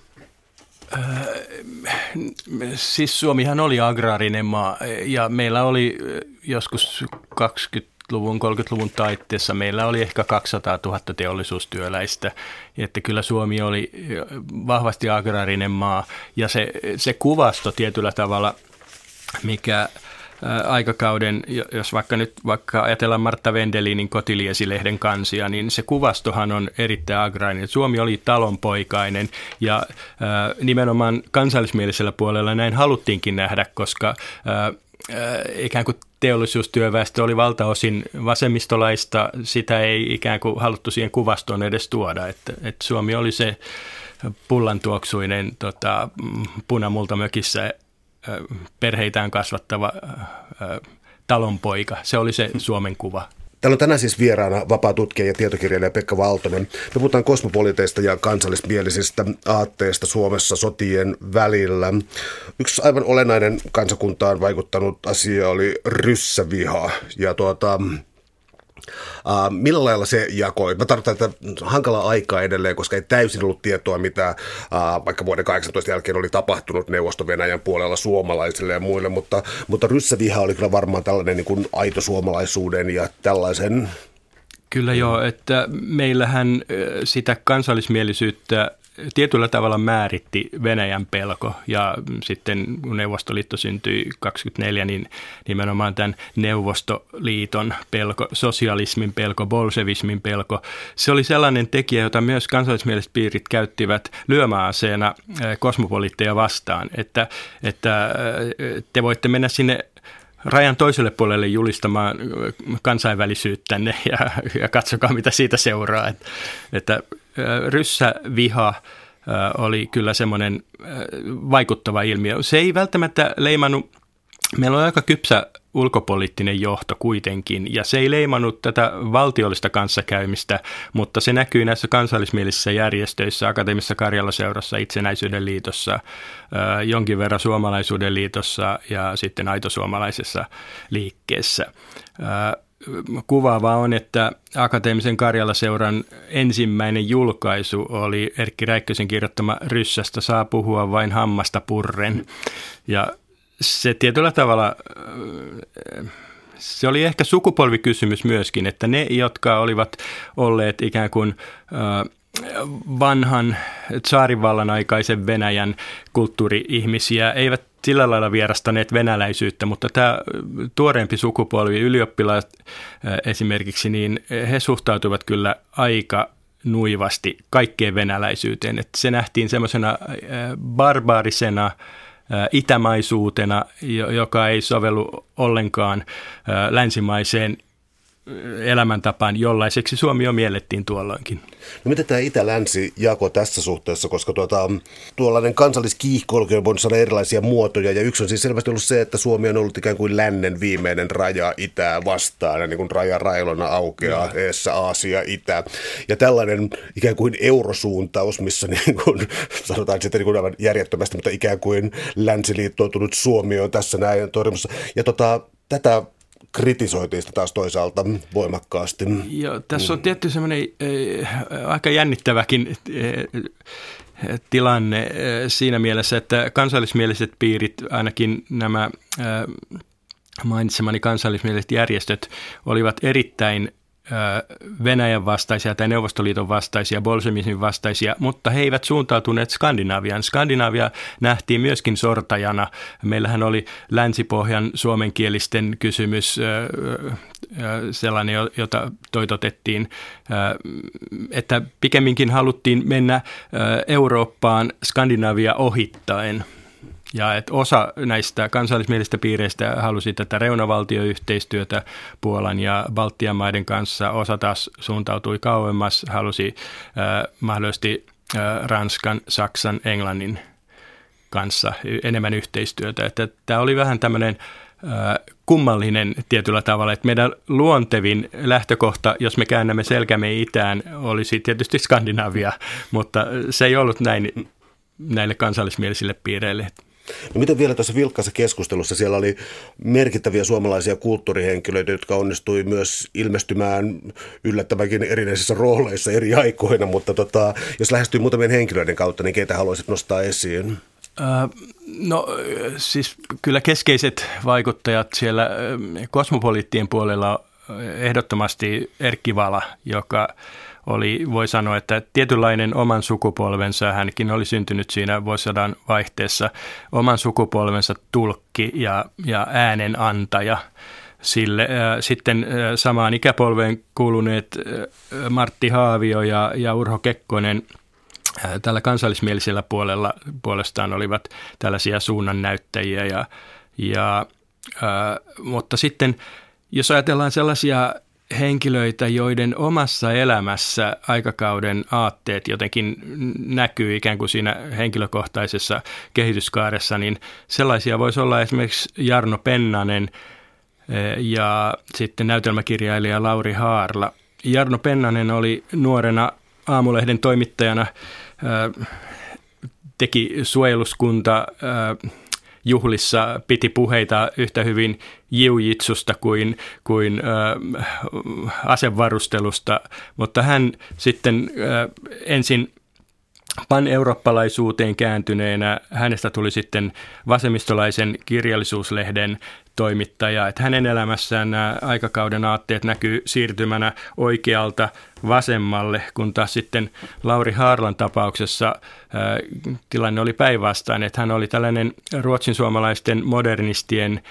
siis Suomihan oli agraarinen maa ja meillä oli joskus 20 luvun 30-luvun taitteessa meillä oli ehkä 200 000 teollisuustyöläistä, että kyllä Suomi oli vahvasti agraarinen maa ja se, se kuvasto tietyllä tavalla, mikä aikakauden, jos vaikka nyt vaikka ajatellaan Martta Vendelinin kotiliesi-lehden kansia, niin se kuvastohan on erittäin agraarinen. Suomi oli talonpoikainen ja nimenomaan kansallismielisellä puolella näin haluttiinkin nähdä, koska ikään kuin teollisuustyöväestö oli valtaosin vasemmistolaista, sitä ei ikään kuin haluttu siihen kuvastoon edes tuoda, että, että Suomi oli se pullantuoksuinen tota, punamultamökissä perheitään kasvattava talonpoika. Se oli se Suomen kuva. Täällä on tänään siis vieraana vapaa tutkija ja tietokirjailija Pekka Valtonen. Me puhutaan kosmopoliteista ja kansallismielisistä aatteista Suomessa sotien välillä. Yksi aivan olennainen kansakuntaan vaikuttanut asia oli ryssäviha. Ja tuota, Uh, millä lailla se jakoi? Mä tarkoitan, että hankala aikaa edelleen, koska ei täysin ollut tietoa, mitä uh, vaikka vuoden 18 jälkeen oli tapahtunut Neuvosto-Venäjän puolella suomalaisille ja muille, mutta, mutta ryssäviha oli kyllä varmaan tällainen niin kuin aito suomalaisuuden ja tällaisen Kyllä joo, että meillähän sitä kansallismielisyyttä tietyllä tavalla määritti Venäjän pelko ja sitten kun Neuvostoliitto syntyi 24, niin nimenomaan tämän Neuvostoliiton pelko, sosialismin pelko, bolsevismin pelko, se oli sellainen tekijä, jota myös kansallismieliset piirit käyttivät lyömäaseena kosmopoliitteja vastaan, että, että te voitte mennä sinne rajan toiselle puolelle julistamaan kansainvälisyyttänne ja, ja katsokaa, mitä siitä seuraa. Että, että ryssäviha oli kyllä semmoinen vaikuttava ilmiö. Se ei välttämättä leimannut, meillä on aika kypsä ulkopoliittinen johto kuitenkin, ja se ei leimannut tätä valtiollista kanssakäymistä, mutta se näkyy näissä kansallismielisissä järjestöissä, Akateemisessa Karjalaseurassa, Itsenäisyyden liitossa, jonkin verran Suomalaisuuden liitossa ja sitten aitosuomalaisessa liikkeessä kuvaavaa on, että Akateemisen Karjala-seuran ensimmäinen julkaisu oli Erkki Räikkösen kirjoittama Ryssästä saa puhua vain hammasta purren. Ja se tietyllä tavalla, se oli ehkä sukupolvikysymys myöskin, että ne, jotka olivat olleet ikään kuin vanhan tsaarivallan aikaisen Venäjän kulttuuri-ihmisiä, eivät sillä lailla vierastaneet venäläisyyttä, mutta tämä tuoreempi sukupolvi, ylioppilaat esimerkiksi, niin he suhtautuivat kyllä aika nuivasti kaikkeen venäläisyyteen. Että se nähtiin semmoisena barbaarisena itämaisuutena, joka ei sovellu ollenkaan länsimaiseen elämäntapaan, jollaiseksi Suomi jo miellettiin tuolloinkin. No miten tämä itä-länsi jako tässä suhteessa, koska tuota, tuollainen kansalliskiihkoilu on voinut saada erilaisia muotoja, ja yksi on siis selvästi ollut se, että Suomi on ollut ikään kuin lännen viimeinen raja itää vastaan, ja niin kuin raja railona aukeaa no. eessä Aasia, itä. Ja tällainen ikään kuin eurosuuntaus, missä niin kuin, sanotaan sitten niin kuin aivan järjettömästi, mutta ikään kuin länsiliittoutunut Suomi on tässä näin torjumassa. Ja tota, tätä kritisoitiin sitä taas toisaalta voimakkaasti. Joo, tässä on tietty semmoinen äh, aika jännittäväkin äh, tilanne äh, siinä mielessä, että kansallismieliset piirit, ainakin nämä äh, mainitsemani kansallismieliset järjestöt, olivat erittäin Venäjän vastaisia tai Neuvostoliiton vastaisia, bolsemismin vastaisia, mutta he eivät suuntautuneet Skandinavian. Skandinavia nähtiin myöskin sortajana. Meillähän oli länsipohjan suomenkielisten kysymys sellainen, jota toitotettiin, että pikemminkin haluttiin mennä Eurooppaan Skandinavia ohittaen – ja että osa näistä kansallismielistä piireistä halusi tätä reunavaltioyhteistyötä Puolan ja Baltian maiden kanssa, osa taas suuntautui kauemmas, halusi äh, mahdollisesti äh, Ranskan, Saksan, Englannin kanssa enemmän yhteistyötä. Että tämä oli vähän tämmöinen kummallinen tietyllä tavalla, että meidän luontevin lähtökohta, jos me käännämme selkämme itään, olisi tietysti Skandinavia, mutta se ei ollut näin näille kansallismielisille piireille. No miten vielä tässä vilkkaassa keskustelussa siellä oli merkittäviä suomalaisia kulttuurihenkilöitä, jotka onnistui myös ilmestymään yllättävänkin erinäisissä rooleissa eri aikoina, mutta tota, jos lähestyy muutamien henkilöiden kautta, niin keitä haluaisit nostaa esiin? No siis kyllä keskeiset vaikuttajat siellä kosmopoliittien puolella ehdottomasti Erkki Vala, joka oli, voi sanoa, että tietynlainen oman sukupolvensa, hänkin oli syntynyt siinä vuosisadan vaihteessa, oman sukupolvensa tulkki ja, ja äänen antaja sille. Sitten samaan ikäpolveen kuuluneet Martti Haavio ja, ja Urho Kekkonen tällä kansallismielisellä puolella puolestaan olivat tällaisia suunnannäyttäjiä. Ja, ja, mutta sitten jos ajatellaan sellaisia henkilöitä, joiden omassa elämässä aikakauden aatteet jotenkin näkyy ikään kuin siinä henkilökohtaisessa kehityskaaressa, niin sellaisia voisi olla esimerkiksi Jarno Pennanen eh, ja sitten näytelmäkirjailija Lauri Haarla. Jarno Pennanen oli nuorena aamulehden toimittajana, eh, teki suojeluskunta eh, juhlissa piti puheita yhtä hyvin jiujitsusta kuin, kuin ö, asevarustelusta, mutta hän sitten ö, ensin pan-eurooppalaisuuteen kääntyneenä hänestä tuli sitten vasemmistolaisen kirjallisuuslehden toimittaja. Että hänen elämässään nämä aikakauden aatteet näkyy siirtymänä oikealta vasemmalle, kun taas sitten Lauri Haarlan tapauksessa ää, tilanne oli päinvastainen, että hän oli tällainen ruotsin suomalaisten modernistien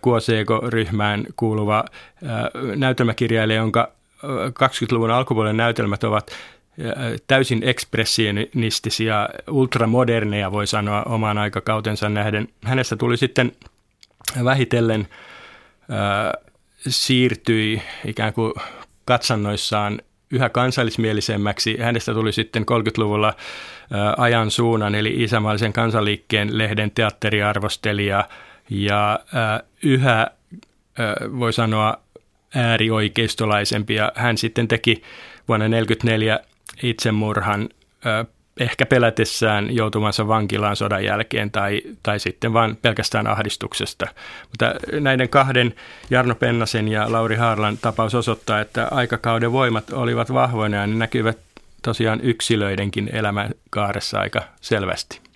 Kuosego-ryhmään kuuluva ää, näytelmäkirjailija, jonka 20-luvun alkupuolen näytelmät ovat täysin ekspressionistisia, ultramoderneja voi sanoa omaan aikakautensa nähden. Hänestä tuli sitten vähitellen äh, siirtyi ikään kuin katsannoissaan yhä kansallismielisemmäksi. Hänestä tuli sitten 30-luvulla äh, ajan suunnan, eli isämaallisen kansanliikkeen lehden teatteriarvostelija ja yhä, voi sanoa, äärioikeistolaisempi. Ja hän sitten teki vuonna 1944 itsemurhan ehkä pelätessään joutumansa vankilaan sodan jälkeen tai, tai sitten vain pelkästään ahdistuksesta. Mutta näiden kahden, Jarno Pennasen ja Lauri Haarlan tapaus osoittaa, että aikakauden voimat olivat vahvoina ja ne näkyvät tosiaan yksilöidenkin elämänkaaressa aika selvästi.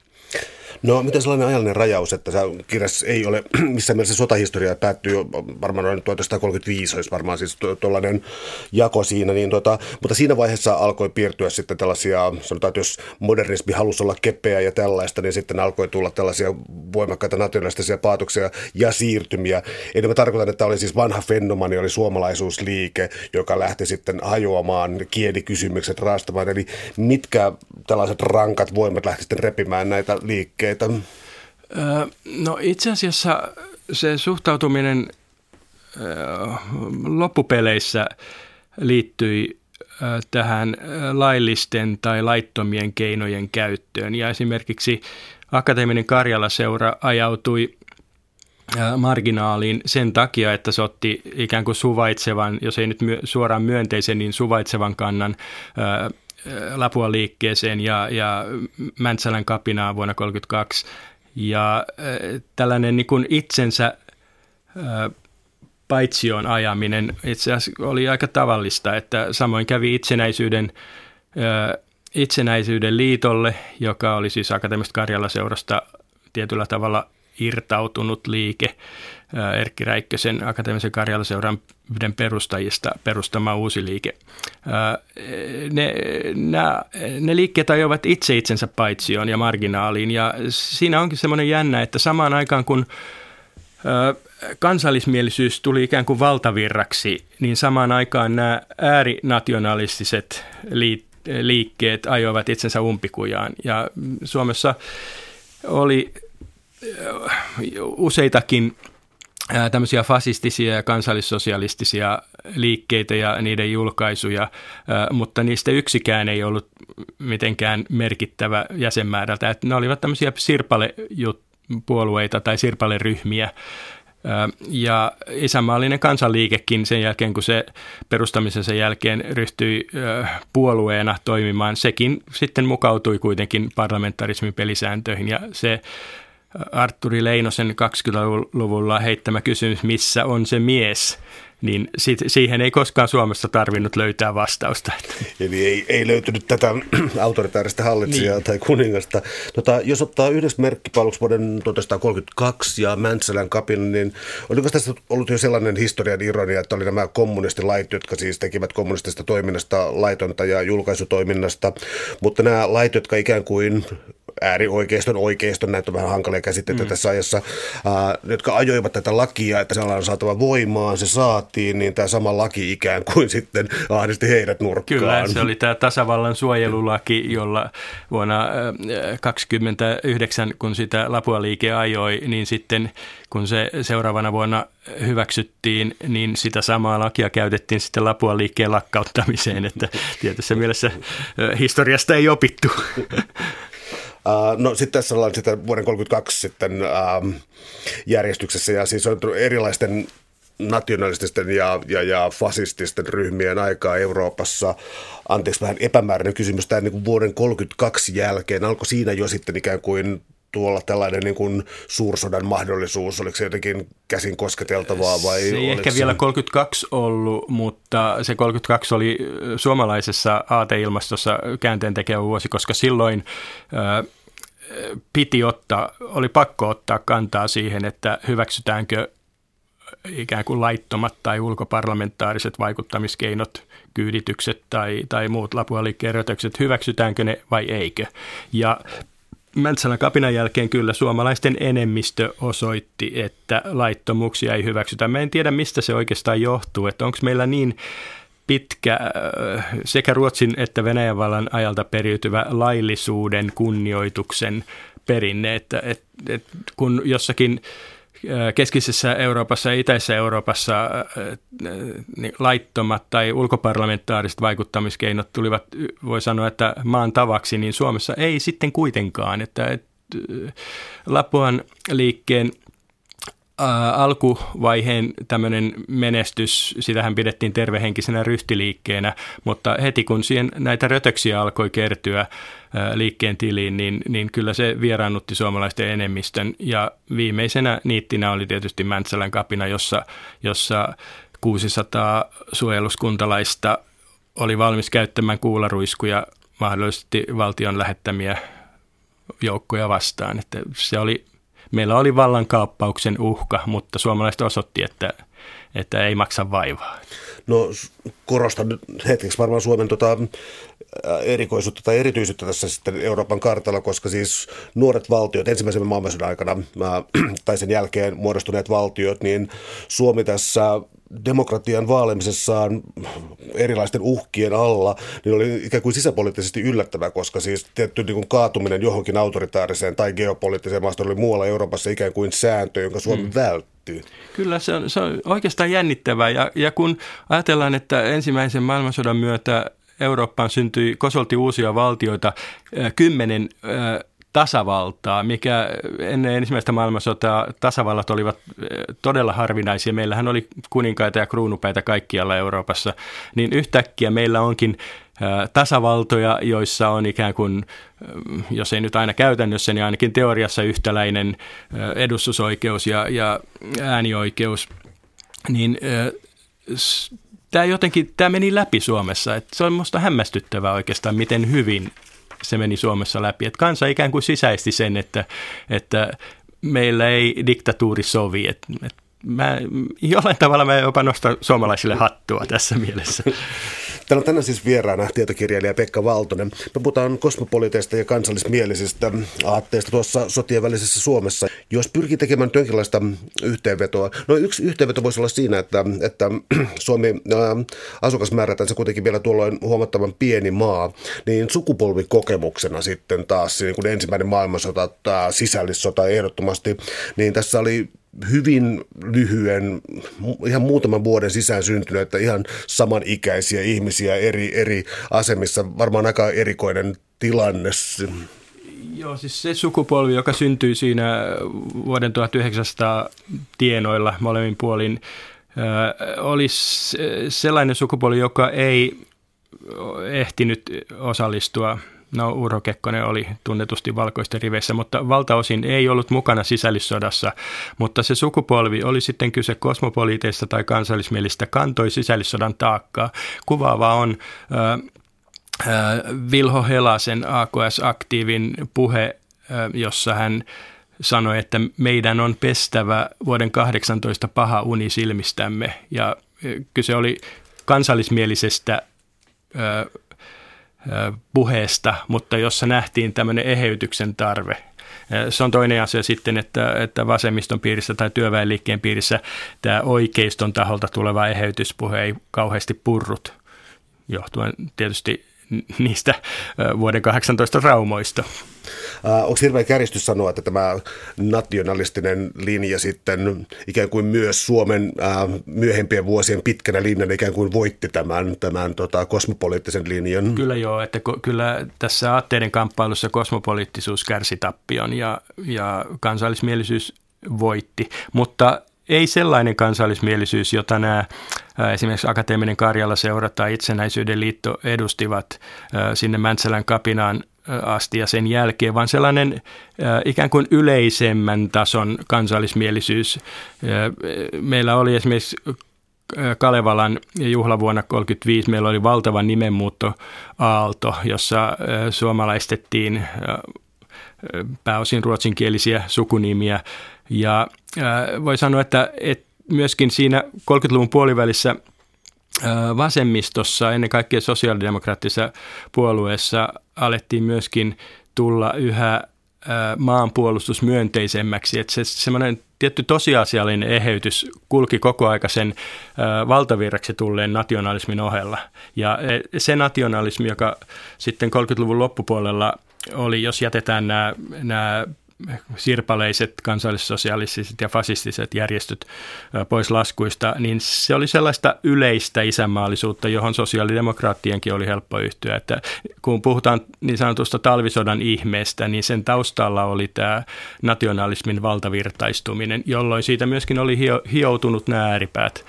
No miten sellainen ajallinen rajaus, että se kirjassa ei ole missä mielessä sotahistoria päättyy varmaan noin 1935 olisi varmaan siis tuollainen jako siinä, niin tota, mutta siinä vaiheessa alkoi piirtyä sitten tällaisia, sanotaan, että jos modernismi halusi olla kepeä ja tällaista, niin sitten alkoi tulla tällaisia voimakkaita nationalistisia paatuksia ja siirtymiä. Eli mä tarkoitan, että oli siis vanha fenomani, oli suomalaisuusliike, joka lähti sitten hajoamaan kielikysymykset raastamaan. Eli mitkä tällaiset rankat voimat lähti sitten repimään näitä liikkeitä? Liikkeitä? No itse asiassa se suhtautuminen loppupeleissä liittyi tähän laillisten tai laittomien keinojen käyttöön. Ja esimerkiksi Akateeminen Karjala-seura ajautui marginaaliin sen takia, että se otti ikään kuin suvaitsevan, jos ei nyt suoraan myönteisen, niin suvaitsevan kannan Lapua liikkeeseen ja, ja Mäntsälän kapinaa vuonna 1932. Ja tällainen niin kuin itsensä paitsioon ajaminen itse asiassa oli aika tavallista, että samoin kävi itsenäisyyden, itsenäisyyden liitolle, joka oli siis Akateemista Karjala-seurasta tietyllä tavalla irtautunut liike. Erkki Räikkösen akateemisen Karjalaseuran yhden perustajista perustama uusi liike. Ne, ne, ne liikkeet ajoivat itse itsensä paitsioon ja marginaaliin ja siinä onkin semmoinen jännä, että samaan aikaan kun kansallismielisyys tuli ikään kuin valtavirraksi, niin samaan aikaan nämä äärinationalistiset liikkeet ajoivat itsensä umpikujaan. Ja Suomessa oli useitakin tämmöisiä fasistisia ja kansallissosialistisia liikkeitä ja niiden julkaisuja, mutta niistä yksikään ei ollut mitenkään merkittävä jäsenmäärältä. Että ne olivat tämmöisiä sirpalepuolueita tai sirpaleryhmiä. Ja isänmaallinen kansanliikekin sen jälkeen, kun se perustamisensa jälkeen ryhtyi puolueena toimimaan, sekin sitten mukautui kuitenkin parlamentarismin pelisääntöihin ja se Arturi Leinosen 20-luvulla heittämä kysymys, missä on se mies, niin siihen ei koskaan Suomessa tarvinnut löytää vastausta. Eli ei, ei löytynyt tätä autoritaarista hallitsijaa niin. tai kuningasta. Tota, jos ottaa yhdessä merkkipaaluksi vuoden 1932 ja Mäntsälän kapin, niin oliko tässä ollut jo sellainen historian ironia, että oli nämä kommunistilait, jotka siis tekivät kommunistista toiminnasta laitonta ja julkaisutoiminnasta, mutta nämä lait, jotka ikään kuin äärioikeiston, oikeiston, näitä on vähän hankalia käsitteitä mm. tässä ajassa, uh, jotka ajoivat tätä lakia, että se on saatava voimaan, se saatiin, niin tämä sama laki ikään kuin sitten ahdisti heidät nurkkaan. Kyllä, se oli tämä tasavallan suojelulaki, jolla vuonna 1929, kun sitä Lapua-liike ajoi, niin sitten kun se seuraavana vuonna hyväksyttiin, niin sitä samaa lakia käytettiin sitten Lapua-liikkeen lakkauttamiseen, että tietyssä mielessä historiasta ei opittu. Uh, no sitten tässä ollaan sitten vuoden 1932 sitten uh, järjestyksessä ja siis on erilaisten nationalististen ja, ja, ja fasististen ryhmien aikaa Euroopassa. Anteeksi vähän epämääräinen kysymys, tämä niin vuoden 1932 jälkeen, alkoi siinä jo sitten ikään kuin tuolla tällainen niin kuin suursodan mahdollisuus? Oliko se jotenkin käsin kosketeltavaa vai? Se ei ehkä se... vielä 32 ollut, mutta se 32 oli suomalaisessa aateilmastossa käänteen tekevä vuosi, koska silloin äh, piti ottaa, oli pakko ottaa kantaa siihen, että hyväksytäänkö ikään kuin laittomat tai ulkoparlamentaariset vaikuttamiskeinot, kyyditykset tai, tai muut lapualiikkeen hyväksytäänkö ne vai eikö. Ja Mäntsälän kapinan jälkeen kyllä suomalaisten enemmistö osoitti, että laittomuuksia ei hyväksytä. Mä en tiedä, mistä se oikeastaan johtuu, että onko meillä niin pitkä äh, sekä Ruotsin että Venäjän vallan ajalta periytyvä laillisuuden kunnioituksen perinne, että, että, että kun jossakin keskisessä Euroopassa ja itäisessä Euroopassa äh, niin laittomat tai ulkoparlamentaariset vaikuttamiskeinot tulivat, voi sanoa, että maan tavaksi, niin Suomessa ei sitten kuitenkaan. Että, että Lapuan liikkeen alkuvaiheen tämmöinen menestys, sitähän pidettiin tervehenkisenä ryhtiliikkeenä, mutta heti kun siihen näitä rötöksiä alkoi kertyä liikkeen tiliin, niin, niin kyllä se vieraannutti suomalaisten enemmistön. Ja viimeisenä niittinä oli tietysti Mäntsälän kapina, jossa, jossa 600 suojeluskuntalaista oli valmis käyttämään kuularuiskuja mahdollisesti valtion lähettämiä joukkoja vastaan. Että se oli meillä oli vallankaappauksen uhka, mutta suomalaiset osoitti, että, että ei maksa vaivaa. No korostan hetkeksi varmaan Suomen tota, erikoisuutta tai erityisyyttä tässä sitten Euroopan kartalla, koska siis nuoret valtiot ensimmäisen maailmansodan aikana tai sen jälkeen muodostuneet valtiot, niin Suomi tässä demokratian vaalimisessaan erilaisten uhkien alla, niin oli ikään kuin sisäpoliittisesti yllättävää, koska siis tietty niin kuin kaatuminen johonkin autoritaariseen tai geopoliittiseen maastoon oli muualla Euroopassa ikään kuin sääntö, jonka Suomi mm. vältti. Kyllä, se on, se on oikeastaan jännittävää. Ja, ja kun ajatellaan, että ensimmäisen maailmansodan myötä Eurooppaan syntyi kosolti uusia valtioita, kymmenen tasavaltaa, mikä ennen ensimmäistä maailmansotaa tasavallat olivat todella harvinaisia. Meillähän oli kuninkaita ja kruunupäitä kaikkialla Euroopassa, niin yhtäkkiä meillä onkin tasavaltoja, joissa on ikään kuin, jos ei nyt aina käytännössä, niin ainakin teoriassa yhtäläinen edustusoikeus ja, ja äänioikeus, niin tämä jotenkin, tämä meni läpi Suomessa. Että se on minusta hämmästyttävää oikeastaan, miten hyvin se meni Suomessa läpi. Että kansa ikään kuin sisäisti sen, että, että meillä ei diktatuuri sovi. Että, että mä, jollain tavalla mä jopa nostan suomalaisille hattua tässä mielessä. Täällä on tänään siis vieraana tietokirjailija Pekka Valtonen. Me puhutaan kosmopoliteista ja kansallismielisistä aatteista tuossa sotien välisessä Suomessa. Jos pyrkii tekemään jonkinlaista yhteenvetoa, no yksi yhteenveto voisi olla siinä, että, että Suomi äh, asukasmäärältään se kuitenkin vielä tuolloin huomattavan pieni maa, niin sukupolvikokemuksena sitten taas, niin kuin ensimmäinen maailmansota, tämä sisällissota ehdottomasti, niin tässä oli hyvin lyhyen, ihan muutaman vuoden sisään syntyneitä ihan samanikäisiä ihmisiä eri, eri asemissa. Varmaan aika erikoinen tilanne. Joo, siis se sukupolvi, joka syntyi siinä vuoden 1900 tienoilla molemmin puolin, oli sellainen sukupolvi, joka ei ehtinyt osallistua No Urho Kekkonen oli tunnetusti valkoisten riveissä, mutta valtaosin ei ollut mukana sisällissodassa, mutta se sukupolvi oli sitten kyse kosmopoliiteista tai kansallismielistä, kantoi sisällissodan taakkaa. Kuvaavaa on äh, äh, Vilho Helasen AKS-aktiivin puhe, äh, jossa hän sanoi, että meidän on pestävä vuoden 18 paha uni silmistämme ja kyse oli kansallismielisestä puheesta, mutta jossa nähtiin tämmöinen eheytyksen tarve. Se on toinen asia sitten, että, että vasemmiston piirissä tai työväenliikkeen piirissä tämä oikeiston taholta tuleva eheytyspuhe ei kauheasti purrut, johtuen tietysti niistä vuoden 18 raumoista. Äh, onko hirveän kärjistys sanoa, että tämä nationalistinen linja sitten ikään kuin myös Suomen äh, myöhempien vuosien pitkänä linjana ikään kuin voitti tämän, tämän tota, kosmopoliittisen linjan? Kyllä joo, että ko- kyllä tässä aatteiden kamppailussa kosmopoliittisuus kärsi tappion ja, ja kansallismielisyys voitti, mutta ei sellainen kansallismielisyys, jota nämä esimerkiksi Akateeminen Karjala seura tai Itsenäisyyden liitto edustivat sinne Mäntsälän kapinaan asti ja sen jälkeen, vaan sellainen ikään kuin yleisemmän tason kansallismielisyys. Meillä oli esimerkiksi Kalevalan juhlavuonna 1935 meillä oli valtava nimenmuuttoaalto, jossa suomalaistettiin pääosin ruotsinkielisiä sukunimiä. Ja voi sanoa, että, että myöskin siinä 30-luvun puolivälissä vasemmistossa, ennen kaikkea sosiaalidemokraattisessa puolueessa, alettiin myöskin tulla yhä maanpuolustusmyönteisemmäksi. Että se semmoinen tietty tosiasiallinen eheytys kulki koko aika sen valtavirraksi tulleen nationalismin ohella. Ja e, se nationalismi, joka sitten 30-luvun loppupuolella oli, jos jätetään nämä, nämä sirpaleiset kansallissosialistiset ja fasistiset järjestöt pois laskuista, niin se oli sellaista yleistä isänmaallisuutta, johon sosiaalidemokraattienkin oli helppo yhtyä. Että kun puhutaan niin sanotusta talvisodan ihmeestä, niin sen taustalla oli tämä nationalismin valtavirtaistuminen, jolloin siitä myöskin oli hioutunut nämä ääripäät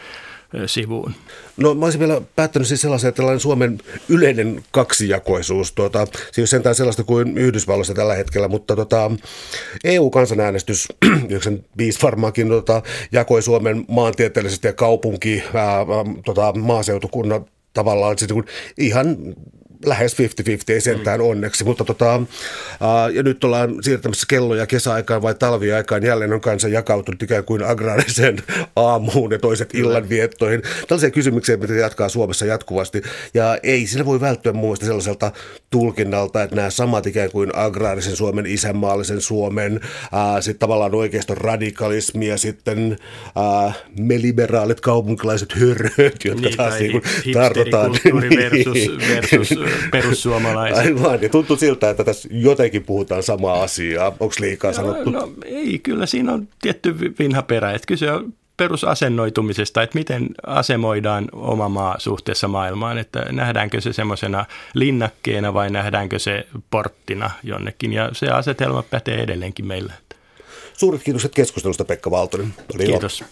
sivuun. No mä olisin vielä päättänyt siis sellaisen, että tällainen Suomen yleinen kaksijakoisuus, tuota, siis sentään sellaista kuin Yhdysvalloissa tällä hetkellä, mutta tota, EU-kansanäänestys 95 varmaankin tota, jakoi Suomen maantieteellisesti ja kaupunki, ää, tota, maaseutukunnan tavallaan siis ihan lähes 50-50, ei sentään mm. onneksi, mutta tota, ää, ja nyt ollaan siirtämässä kelloja kesäaikaan vai talviaikaan, jälleen on kanssa jakautunut ikään kuin agraarisen aamuun ja toiset illanviettoihin. Tällaisia kysymyksiä, mitä jatkaa Suomessa jatkuvasti, ja ei sillä voi välttyä muun muassa sellaiselta tulkinnalta, että nämä samat ikään kuin agraarisen Suomen, isänmaallisen Suomen, sitten tavallaan oikeiston radikalismi ja sitten ää, me liberaalit kaupunkilaiset hörhöt, jotka niin, taas niin tartutaan. versus, versus perussuomalaiset. Aivan, ja tuntuu siltä, että tässä jotenkin puhutaan samaa asiaa. Onko liikaa sanottu? No, no ei, kyllä siinä on tietty vinha perä. Että kyse on perusasennoitumisesta, että miten asemoidaan oma maa suhteessa maailmaan, että nähdäänkö se semmoisena linnakkeena vai nähdäänkö se porttina jonnekin, ja se asetelma pätee edelleenkin meillä. Suuret kiitokset keskustelusta Pekka Valtonen. Oli Kiitos. Ilo.